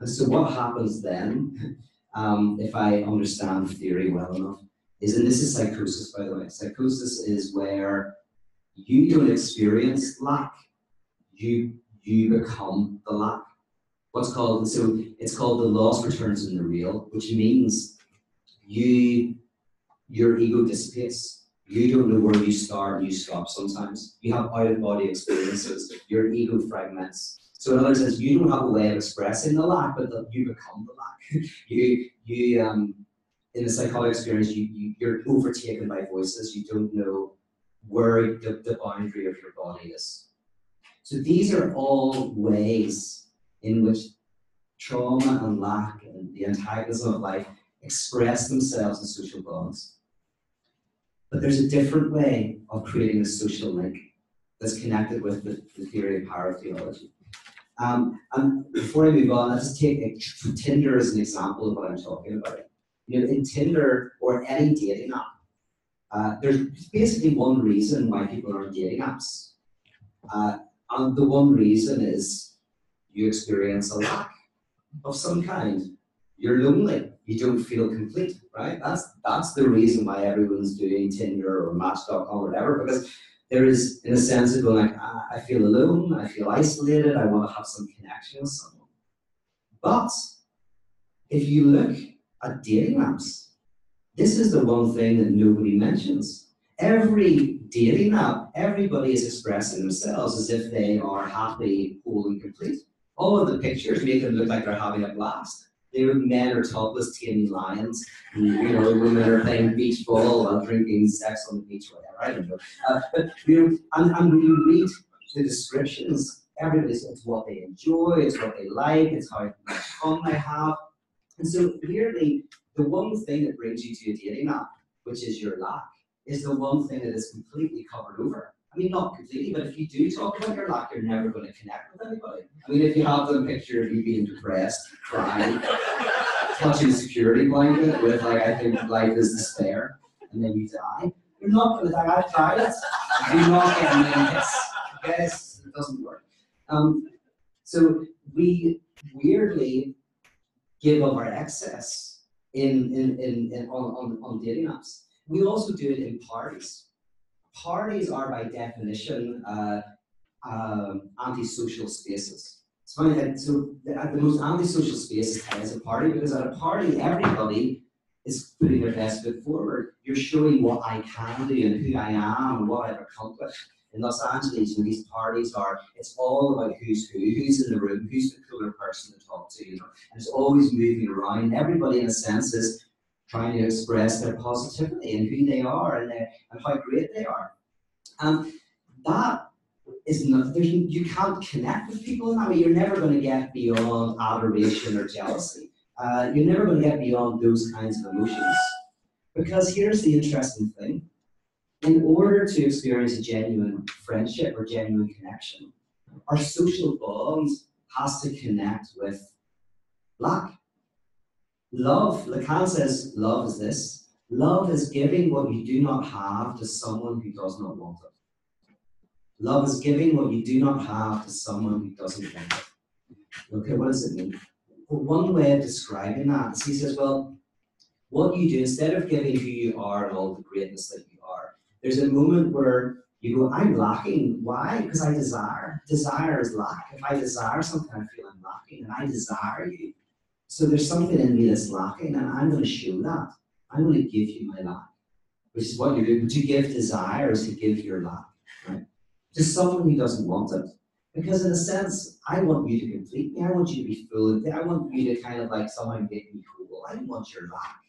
And so what happens then, um, if I understand the theory well enough, is, and this is psychosis, by the way. Psychosis is where you don't experience lack, you you become the lack. What's called so it's called the loss returns in the real, which means you your ego dissipates. You don't know where you start you stop sometimes. You have out of body experiences, your ego fragments. So in other words, you don't have a way of expressing the lack, but the, you become the lack. you you um in the psychotic experience, you, you, you're overtaken by voices. You don't know where the, the boundary of your body is. So these are all ways in which trauma and lack and the antagonism of life express themselves in social bonds. But there's a different way of creating a social link that's connected with the, the theory of pyrotheology. Um, and before I move on, let's take a, Tinder as an example of what I'm talking about you know, in Tinder or any dating app, uh, there's basically one reason why people are on dating apps. Uh, and the one reason is you experience a lack of some kind. You're lonely. You don't feel complete, right? That's that's the reason why everyone's doing Tinder or Match.com or whatever, because there is, in a sense, of going like, I feel alone, I feel isolated, I want to have some connection with someone. But if you look at dating apps. This is the one thing that nobody mentions. Every dating app, everybody is expressing themselves as if they are happy, whole, and complete. All of the pictures make them look like they're having a blast. They were men are topless, taming lions, and, you know, women are playing beach ball while drinking sex on the beach, whatever. I don't know. Uh, but you know, and, and when you read the descriptions, everybody's it's what they enjoy, it's what they like, it's how much fun they have. And so weirdly, the one thing that brings you to a dating app, which is your lack, is the one thing that is completely covered over. I mean, not completely, but if you do talk about your lack, you're never going to connect with anybody. I mean, if you have the picture of you being depressed, crying, touching a security blanket with, like, I think life is despair, and then you die, you're not going to die. I've tried it. You're not getting any hits. Yes, it doesn't work. Um, so we weirdly give of our excess in, in, in, in on, on, on dating apps. We also do it in parties. Parties are by definition uh, um, antisocial spaces. It's funny that so the, the most antisocial space is a party because at a party everybody is putting their best foot forward. You're showing what I can do and who I am and what I've accomplished in Los Angeles, when these parties are, it's all about who's who, who's in the room, who's the cooler person to talk to, you know, and it's always moving around. Everybody, in a sense, is trying to express their positivity and who they are and, their, and how great they are. And that is not, there's, you can't connect with people in that way. You're never going to get beyond adoration or jealousy. Uh, you're never going to get beyond those kinds of emotions. Because here's the interesting thing in order to experience a genuine friendship or genuine connection, our social bonds has to connect with lack. Love, Lacan says, love is this. Love is giving what you do not have to someone who does not want it. Love is giving what you do not have to someone who doesn't want it. Okay, what does it mean? Well, one way of describing that is he says, well, what you do, instead of giving who you are and all the greatness that you are, there's a moment where You go, I'm lacking. Why? Because I desire. Desire is lack. If I desire something, I feel I'm lacking, and I desire you. So there's something in me that's lacking, and I'm going to show that. I'm going to give you my lack, which is what you do. To give desire is to give your lack, right? To someone who doesn't want it. Because in a sense, I want you to complete me. I want you to be full. I want you to kind of like somehow make me whole. I don't want your lack.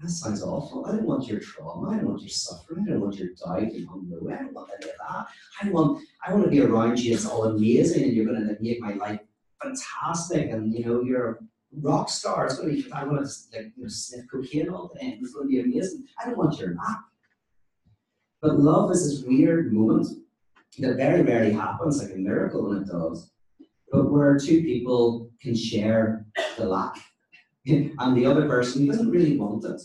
That sounds awful. I don't want your trauma. I don't want your suffering. I don't want your doubt and hunger. I don't want any of that. I want I want to be around you. It's all amazing, and you're going to make my life fantastic. And you know, you're rock star. It's going to be. I want to like you know, sniff cocaine all day. It's going to be amazing. I don't want your lack. But love is this weird moment that very rarely happens, like a miracle when it does. But where two people can share the lack and the other person doesn't really want it,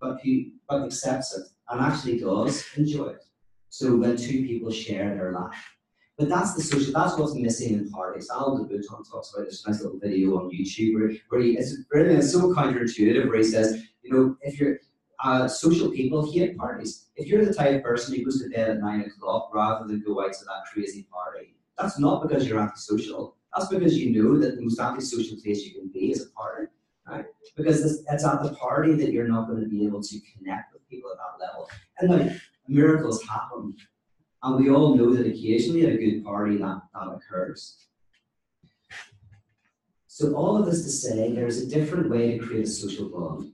but he but accepts it and actually does enjoy it. So when two people share their life. But that's the social, that's what's missing in parties. Alain de Botton talks about this nice little video on YouTube where, where he, it's brilliant, it's so counterintuitive where he says, you know, if you're, uh, social people hate parties. If you're the type of person who goes to bed at nine o'clock rather than go out to that crazy party, that's not because you're antisocial. That's because you know that the most antisocial place you can be is a party right? Because this, it's at the party that you're not going to be able to connect with people at that level. And like miracles happen, and we all know that occasionally at a good party that, that occurs. So all of this to say, there's a different way to create a social bond.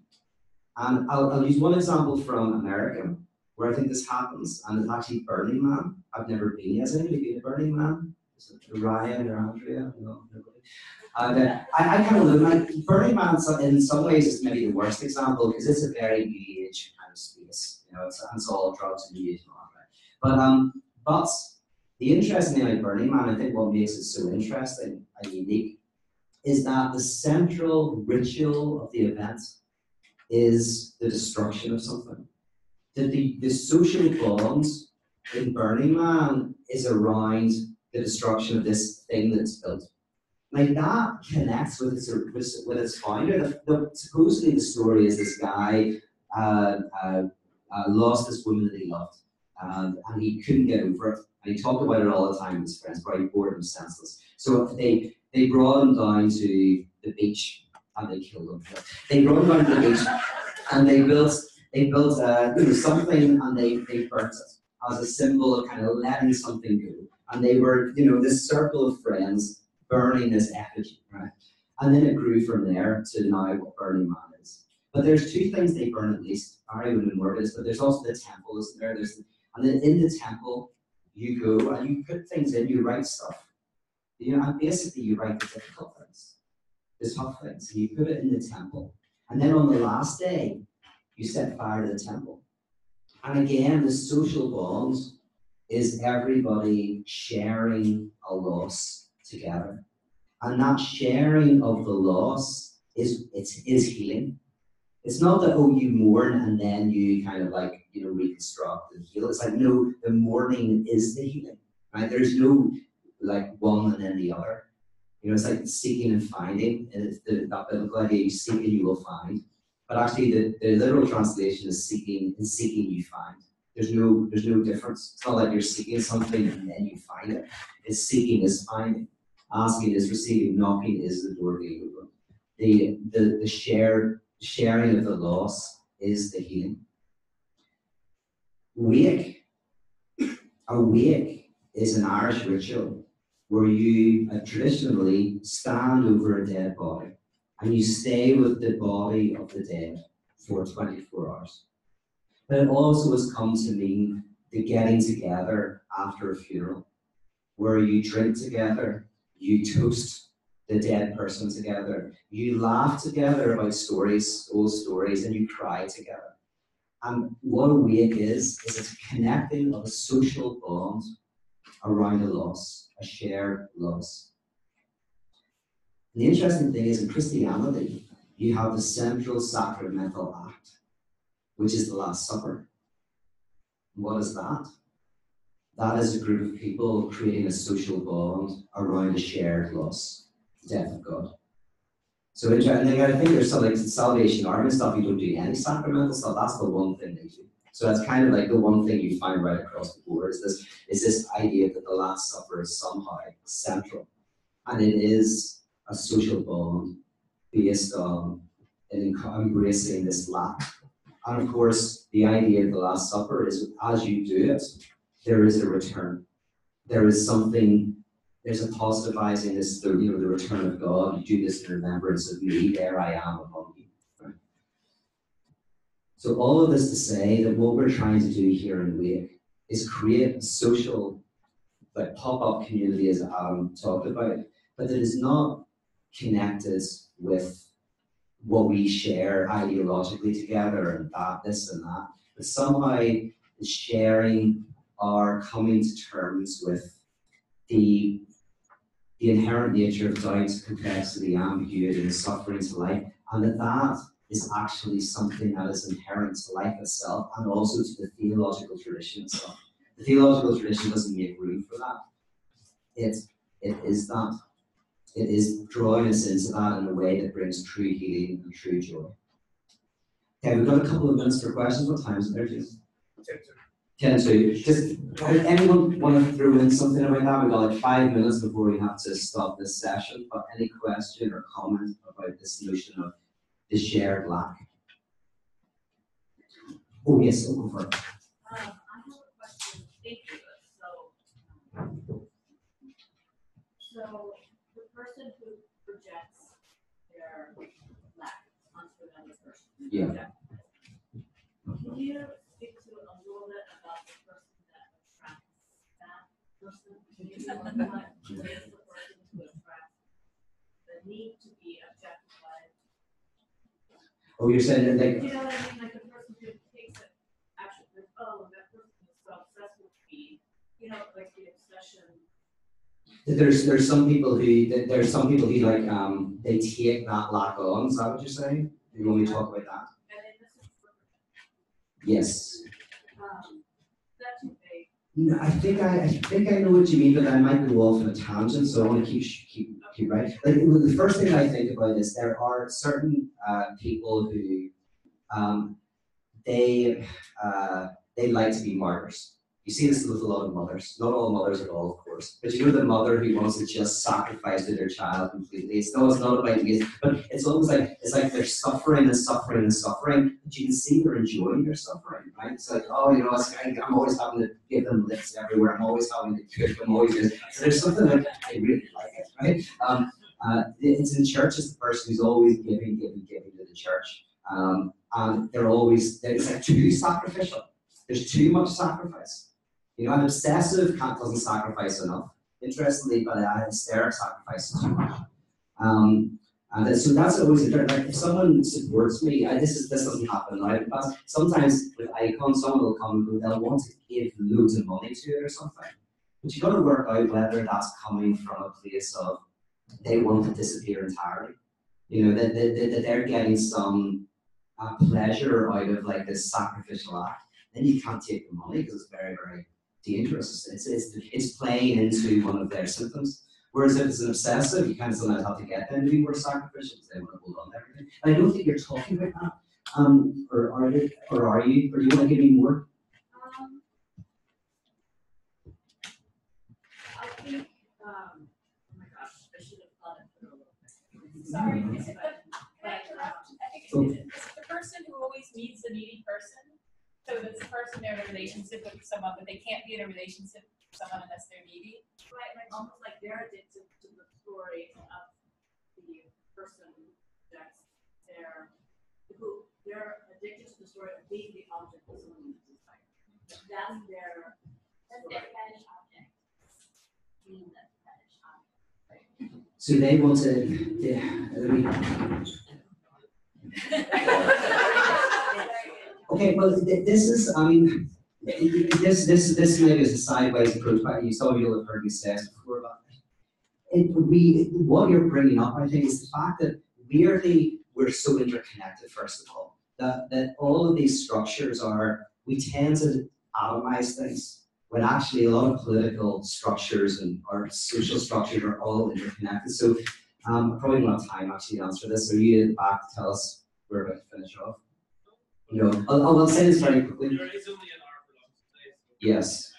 And I'll, I'll use one example from America, where I think this happens, and it's actually Burning Man. I've never been. Has anybody been to Burning Man? Is Ryan or Andrea? No, nobody. And uh, I, I kind of look like Burning Man in some ways is maybe the worst example because it's a very new age kind of space. You know, it's, it's all drugs and new age. But um, but the interesting thing about Burning Man, I think what makes it so interesting and unique, is that the central ritual of the event is the destruction of something. That the, the social bond in Burning Man is around the destruction of this thing that's built like that connects with its with its founder. The, the, supposedly the story is this guy uh, uh, uh, lost this woman that he loved, and, and he couldn't get over it. And he talked about it all the time with his friends, but he bored him senseless. So they they brought him down to the beach and they killed him. They brought him down to the beach and they built they built uh, something and they they burnt it as a symbol of kind of letting something go. And they were you know this circle of friends burning this effigy, right? And then it grew from there to now what Burning Man is. But there's two things they burn at least. Ari would word this, but there's also the temple, isn't there? There's and then in the temple you go and you put things in, you write stuff. You know, and basically you write the difficult things, the tough things, and you put it in the temple. And then on the last day, you set fire to the temple. And again, the social bond is everybody sharing a loss together. And that sharing of the loss is it's is healing. It's not that oh you mourn and then you kind of like you know reconstruct and heal. It's like no, the mourning is the healing. Right? There's no like one and then the other. You know, it's like seeking and finding. And it's the, that biblical idea: you seek and you will find. But actually, the, the literal translation is seeking and seeking you find. There's no there's no difference. It's not like you're seeking something and then you find it. It's seeking is finding. Asking is receiving, knocking is the door being opened. The, the, the shared sharing of the loss is the healing. Wake. A wake is an Irish ritual where you traditionally stand over a dead body and you stay with the body of the dead for 24 hours. But it also has come to mean the getting together after a funeral, where you drink together, you toast the dead person together, you laugh together about stories, old stories, and you cry together. And what a wake is, is it's a connecting of a social bond around a loss, a shared loss. And the interesting thing is in Christianity, you have the central sacramental act, which is the Last Supper. What is that? That is a group of people creating a social bond around a shared loss, the death of God. So interesting. I think there's some like Salvation Army stuff. You don't do any sacramental stuff. That's the one thing they do. So that's kind of like the one thing you find right across the board is this is this idea that the Last Supper is somehow central, and it is a social bond based on embracing this lack. And of course, the idea of the Last Supper is as you do it, there is a return. There is something, there's a positivizing this, the, you know, the return of God. You do this in remembrance of me, there I am among you. So all of this to say that what we're trying to do here in Wake is create a social, like pop-up community as Adam talked about, but that is not connected with what we share ideologically together and that, this and that, but somehow sharing our coming to terms with the, the inherent nature of doubt, complexity, ambiguity, and suffering to life, and that that is actually something that is inherent to life itself and also to the theological tradition itself. The theological tradition doesn't make room for that. It, it is that. It is drawing us into that in a way that brings true healing and true joy. Okay, we've got a couple of minutes for questions. What time is it there? Ten to. Just anyone want to throw in something about that? We've got like five minutes before we have to stop this session. But any question or comment about this notion of the shared lack? Oh yes, it. Um, I have a question, thank you, so. So, the person who projects their lack onto another person. Yeah. You speak to a little bit about the person that attracts that person? Can you tell us what is the person to attract the need to be objectified? Oh, you're saying that like You know what I mean, like the person who takes it, actually, like, oh, that person is so obsessed with me, you know, like the obsession. there's there's some people who that there's some people who like um they take that lack on. Is that what you're saying? You want me to talk about that? And then this is, Yes. um, that's too vague. No, I think I, I think I know what you mean, but I might go off on a tangent, so I want to keep keep keep right. Like the first thing I think about is there are certain uh, people who um, they uh, they like to be martyrs. You see this with a lot of mothers, not all mothers at all, of course, but you know the mother who wants to just sacrifice to their child completely. It's no, it's not about you, but it's almost like it's like they're suffering and suffering and suffering, but you can see they're enjoying their suffering, right? It's like, oh, you know, I'm always having to give them lifts everywhere. I'm always having to cook. I'm always just, so there's something like I really like it, right? Um, uh, it's in church. It's the person who's always giving, giving, giving to the church, um, and they're always it's like too sacrificial. There's too much sacrifice. You know, an obsessive doesn't sacrifice enough. Interestingly, but a hysteric sacrifices too much. Um, and so that's always a different. Like if someone supports me, I, this is this doesn't happen. But sometimes with Ikon, someone will come and go, they'll want to give loads of money to or something. But you've got to work out whether that's coming from a place of they want to disappear entirely. You know, that, that, that, that they're getting some uh, pleasure out of like this sacrificial act. Then you can't take the money because it's very, very dangerous. It's, it's, it's playing into one of their symptoms. Whereas if it's an obsessive, you kind of sometimes have to get them to be more sacrificial because they want to hold on to everything. And I don't think you're talking about that. Um, or are you? Or are you? Or do you want to give me more? Um. I think, um, oh my gosh, I should have thought it through a little bit. Sorry, is it the, can I interrupt? I think it's, is it the person who always meets the needy person? So it's the person they're in a relationship with someone, but they can't be in a relationship with someone unless they're needy? Right, like almost like they're addicted to the story of the person that's there, who, they're addicted to the story of being the object of someone's desire. That's their That's story. fetish object. Being the fetish object. So they want to. Yeah, I mean, Okay, well, th- this is, I mean, this, this, this maybe is a sideways approach, but you, some of you will have heard me say this before, but it, we, what you're bringing up, I think, is the fact that weirdly, we're so interconnected, first of all, that, that all of these structures are, we tend to atomize things, when actually a lot of political structures and our social structures are all interconnected. So, um, probably have time actually to answer this, so you back tell us, we're about to finish off. Know, I'll, I'll say this very quickly. There is only an hour for today. Yes.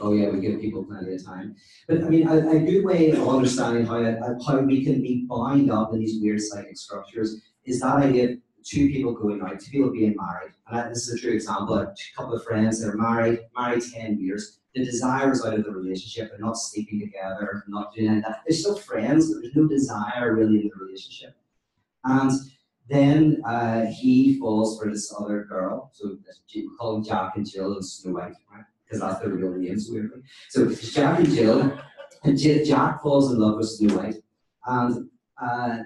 Oh yeah, we give people plenty of time. But I mean, a, a good way of understanding how uh, how we can be bound up in these weird psychic structures is that idea of two people going out, two people being married. And I, this is a true example. A couple of friends that are married, married ten years. The desire is out of the relationship. They're not sleeping together, not doing any of that. They're still friends, but there's no desire really in the relationship. And then uh, he falls for this other girl. So we call them Jack and Jill and Snow White? Because that's their real names, weirdly. So Jack and Jill, and Jack falls in love with Snow White, and uh,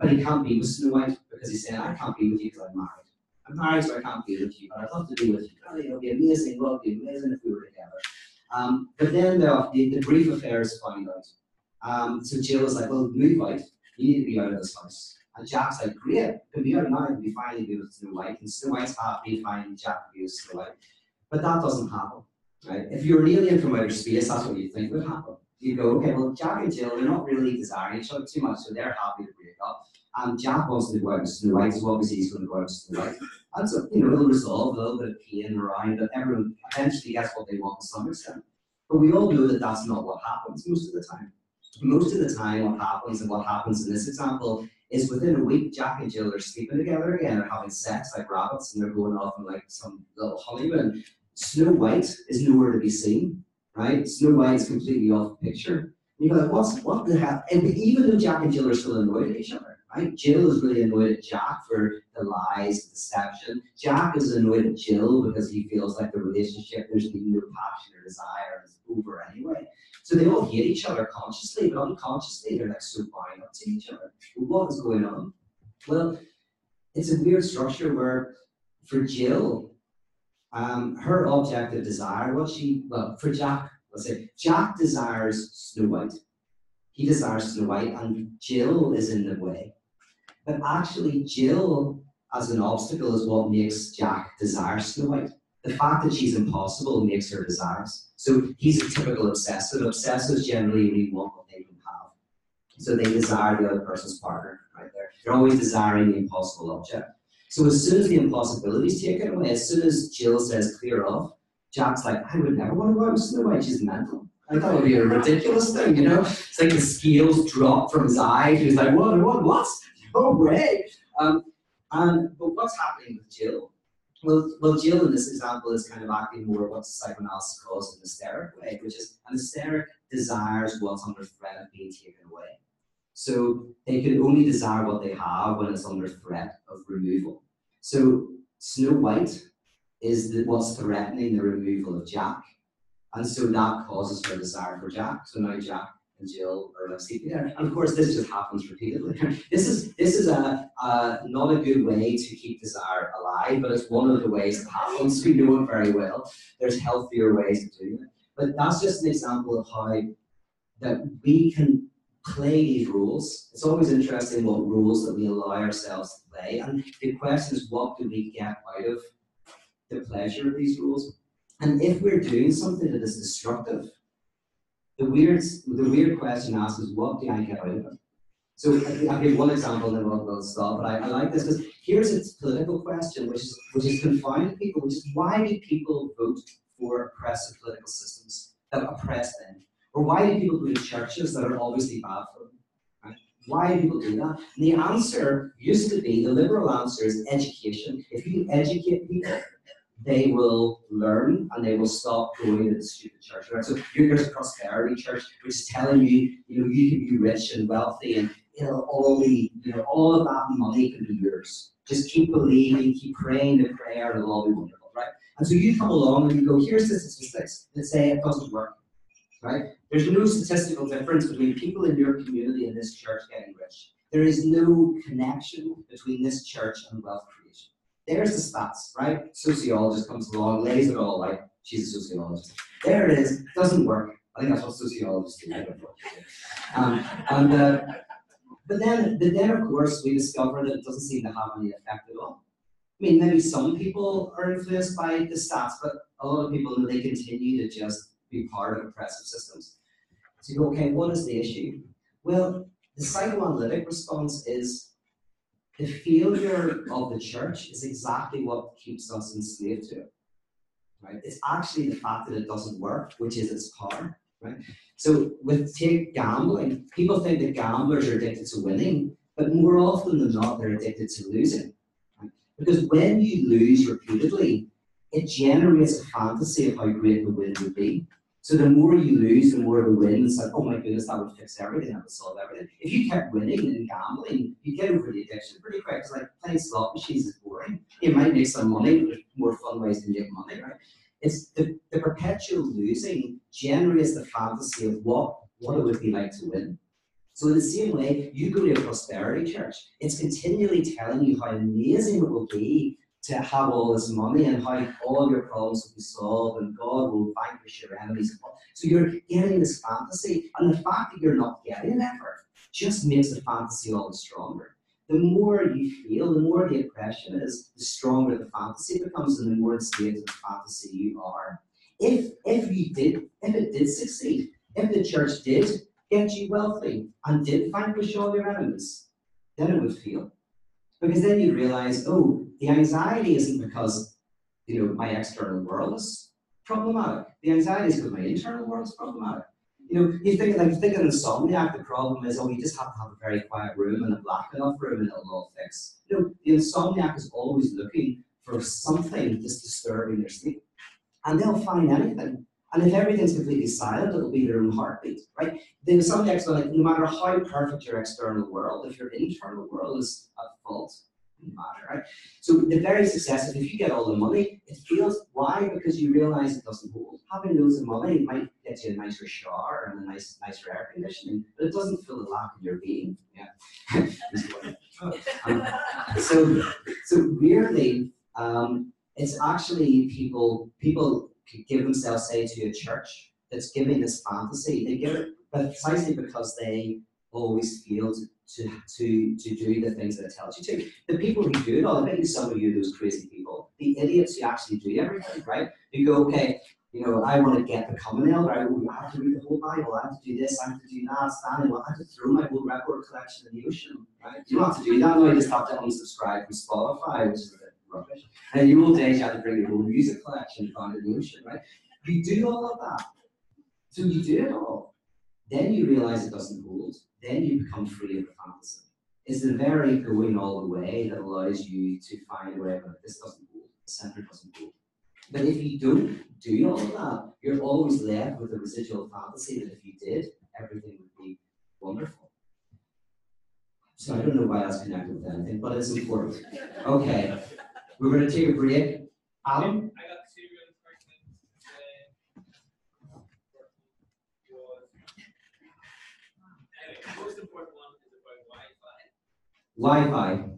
but he can't be with Snow White because he's saying, "I can't be with you because I'm married. I'm married, so I can't be with you, but I'd love to be with you. Oh, it'll be amazing. Well, it'll be amazing if we were together." Um, but then the, the, the brief affair is found out. Um, so Jill is like, "Well, move out. You need to be out of this house." And Jack's like, great, can be out now, can be finally with Snow White, and Snow White's happy, fine, Jack be Snow White. But that doesn't happen, right? If you're an alien from outer space, that's what you think would happen. You go, okay, well, Jack and Jill, they're not really desiring each other too much, so they're happy to break up. And Jack wants to go out with Snow White, so obviously he's going to go out with Snow White. And so, you know, it'll resolve a little bit of pain around, but everyone eventually gets what they want to some extent. But we all know that that's not what happens most of the time. Most of the time, what happens, and what happens in this example, is within a week, Jack and Jill are sleeping together again, they're having sex like rabbits, and they're going off on like some little honeymoon. Snow White is nowhere to be seen, right? Snow White is completely off the picture. And you're like, what's what the hell? And even though Jack and Jill are still annoyed at each other, Jill is really annoyed at Jack for the lies, the deception. Jack is annoyed at Jill because he feels like the relationship, there's been no passion or desire, it's over anyway. So they all hate each other consciously, but unconsciously they're like so bound up to each other. What is going on? Well, it's a weird structure where for Jill, um, her objective desire, what she, well, for Jack, let's say, Jack desires Snow White. He desires Snow White, and Jill is in the way. But actually, Jill, as an obstacle, is what makes Jack desire Snow White. The fact that she's impossible makes her desires. So he's a typical obsessive. Obsessives generally only want what they don't have. So they desire the other person's partner, right there. They're always desiring the impossible object. So as soon as the impossibility is taken away, as soon as Jill says clear off, Jack's like, I would never want to go out with Snow White, she's mental. Like that would be a ridiculous thing, you know? It's like the scales drop from his eyes. He's like, what, what, what? No way. Um, and but what's happening with Jill? Well, well, Jill in this example is kind of acting more what psychoanalysis calls an hysteric way, which is an hysteric desires what's under threat of being taken away. So they can only desire what they have when it's under threat of removal. So Snow White is the, what's threatening the removal of Jack. And so that causes her desire for Jack. So now Jack and Jill are like sleeping there. And of course this just happens repeatedly. this is this is a, a not a good way to keep desire alive, but it's one of the ways it happens. We know it very well. There's healthier ways of doing it. But that's just an example of how that we can play these rules. It's always interesting what rules that we allow ourselves to play. And the question is, what do we get out of the pleasure of these rules? And if we're doing something that is destructive, the weird, the weird question asked is, what do I get out of it? So I'll give one example, then we'll, we'll stop. But I, I like this because here's a political question, which is which is confounding people, which is why do people vote for oppressive political systems that oppress them? Or why do people go to churches that are obviously bad for them? Why do people do that? And the answer used to be the liberal answer is education. If you educate people, they will learn and they will stop going to the stupid church. Right? So here- here's a prosperity church which is telling you, you know, you can be rich and wealthy and it'll all be, you know, all of that money can be yours. Just keep believing, keep praying the prayer, and it'll all be wonderful, right? And so you come along and you go, here's the statistics that say it doesn't work, right? There's no statistical difference between people in your community and this church getting rich. There is no connection between this church and wealth creation. There's the stats, right? Sociologist comes along, lays it all out. She's a sociologist. There it is. Doesn't work. I think that's what sociologists do. Um, and uh, but then, but then of course we discover that it doesn't seem to have any effect at all. I mean, maybe some people are influenced by the stats, but a lot of people they continue to just be part of oppressive systems. So you go, okay, what is the issue? Well, the psychoanalytic response is the failure of the church is exactly what keeps us enslaved to it. Right? It's actually the fact that it doesn't work, which is its power. Right? So with take gambling, people think that gamblers are addicted to winning, but more often than not, they're addicted to losing. Right? Because when you lose repeatedly, it generates a fantasy of how great the win would be. So the more you lose, the more the win. It's like, oh my goodness, that would fix everything, that would solve everything. If you kept winning and gambling, you get over the addiction pretty quick. It's like playing slot machines is boring. You might make some money, but there's more fun ways to make money, right? It's the, the perpetual losing generates the fantasy of what, what it would be like to win. So in the same way, you go to a prosperity church, it's continually telling you how amazing it will be to have all this money and how all your problems will be solved and God will vanquish your enemies. So you're getting this fantasy, and the fact that you're not getting it ever just makes the fantasy all the stronger. The more you feel, the more the oppression is, the stronger the fantasy becomes, and the more enslaved to the fantasy you are. If if you did, if it did succeed, if the church did get you wealthy and did vanquish all your enemies, then it would feel. Because then you realize, oh, the anxiety isn't because you know my external world is problematic. The anxiety is because my internal world is problematic. You know, if you think like think of insomniac, the problem is, oh, you just have to have a very quiet room and a black enough room and it'll all fix. You know, the insomniac is always looking for something that's disturbing their sleep. And they'll find anything. And if everything's completely silent, it'll be their own heartbeat, right? The insomniac's like, no matter how perfect your external world, if your internal world is at fault, matter, right? So the very successful, if you get all the money, it feels why? Because you realize it doesn't hold. Having loads of money might get you a nicer shower and a nice nicer air conditioning, but it doesn't fill the lack of your being. Yeah. Um, so so weirdly, um, it's actually people people give themselves say to a church that's giving this fantasy. They give it precisely because they always feel to to, to, do the things that it tells you to. The people who do it all, I you some of you those crazy people, the idiots who actually do everything, right? You go, okay, you know, I want to get the ale, right? Oh, I have to read the whole Bible, I have to do this, I have to do that, well, I have to throw my whole record collection in the ocean, right? You don't have to do that, no, you just have to unsubscribe from Spotify, which is a bit rubbish. And in your old days, you had to bring your whole music collection down to the ocean, right? You do all of that. So you do it all. Then you realize it doesn't hold then you become free of the fantasy. It's the very going all the way that allows you to find wherever this doesn't hold, the center doesn't hold. But if you don't do all of that, you're always left with a residual fantasy that if you did, everything would be wonderful. So I don't know why that's connected with anything, but it's important. Okay, we're going to take a break. Alan? I got two real questions. Uh, was- Anyway, the most important one is about Wi-Fi. Wi-Fi.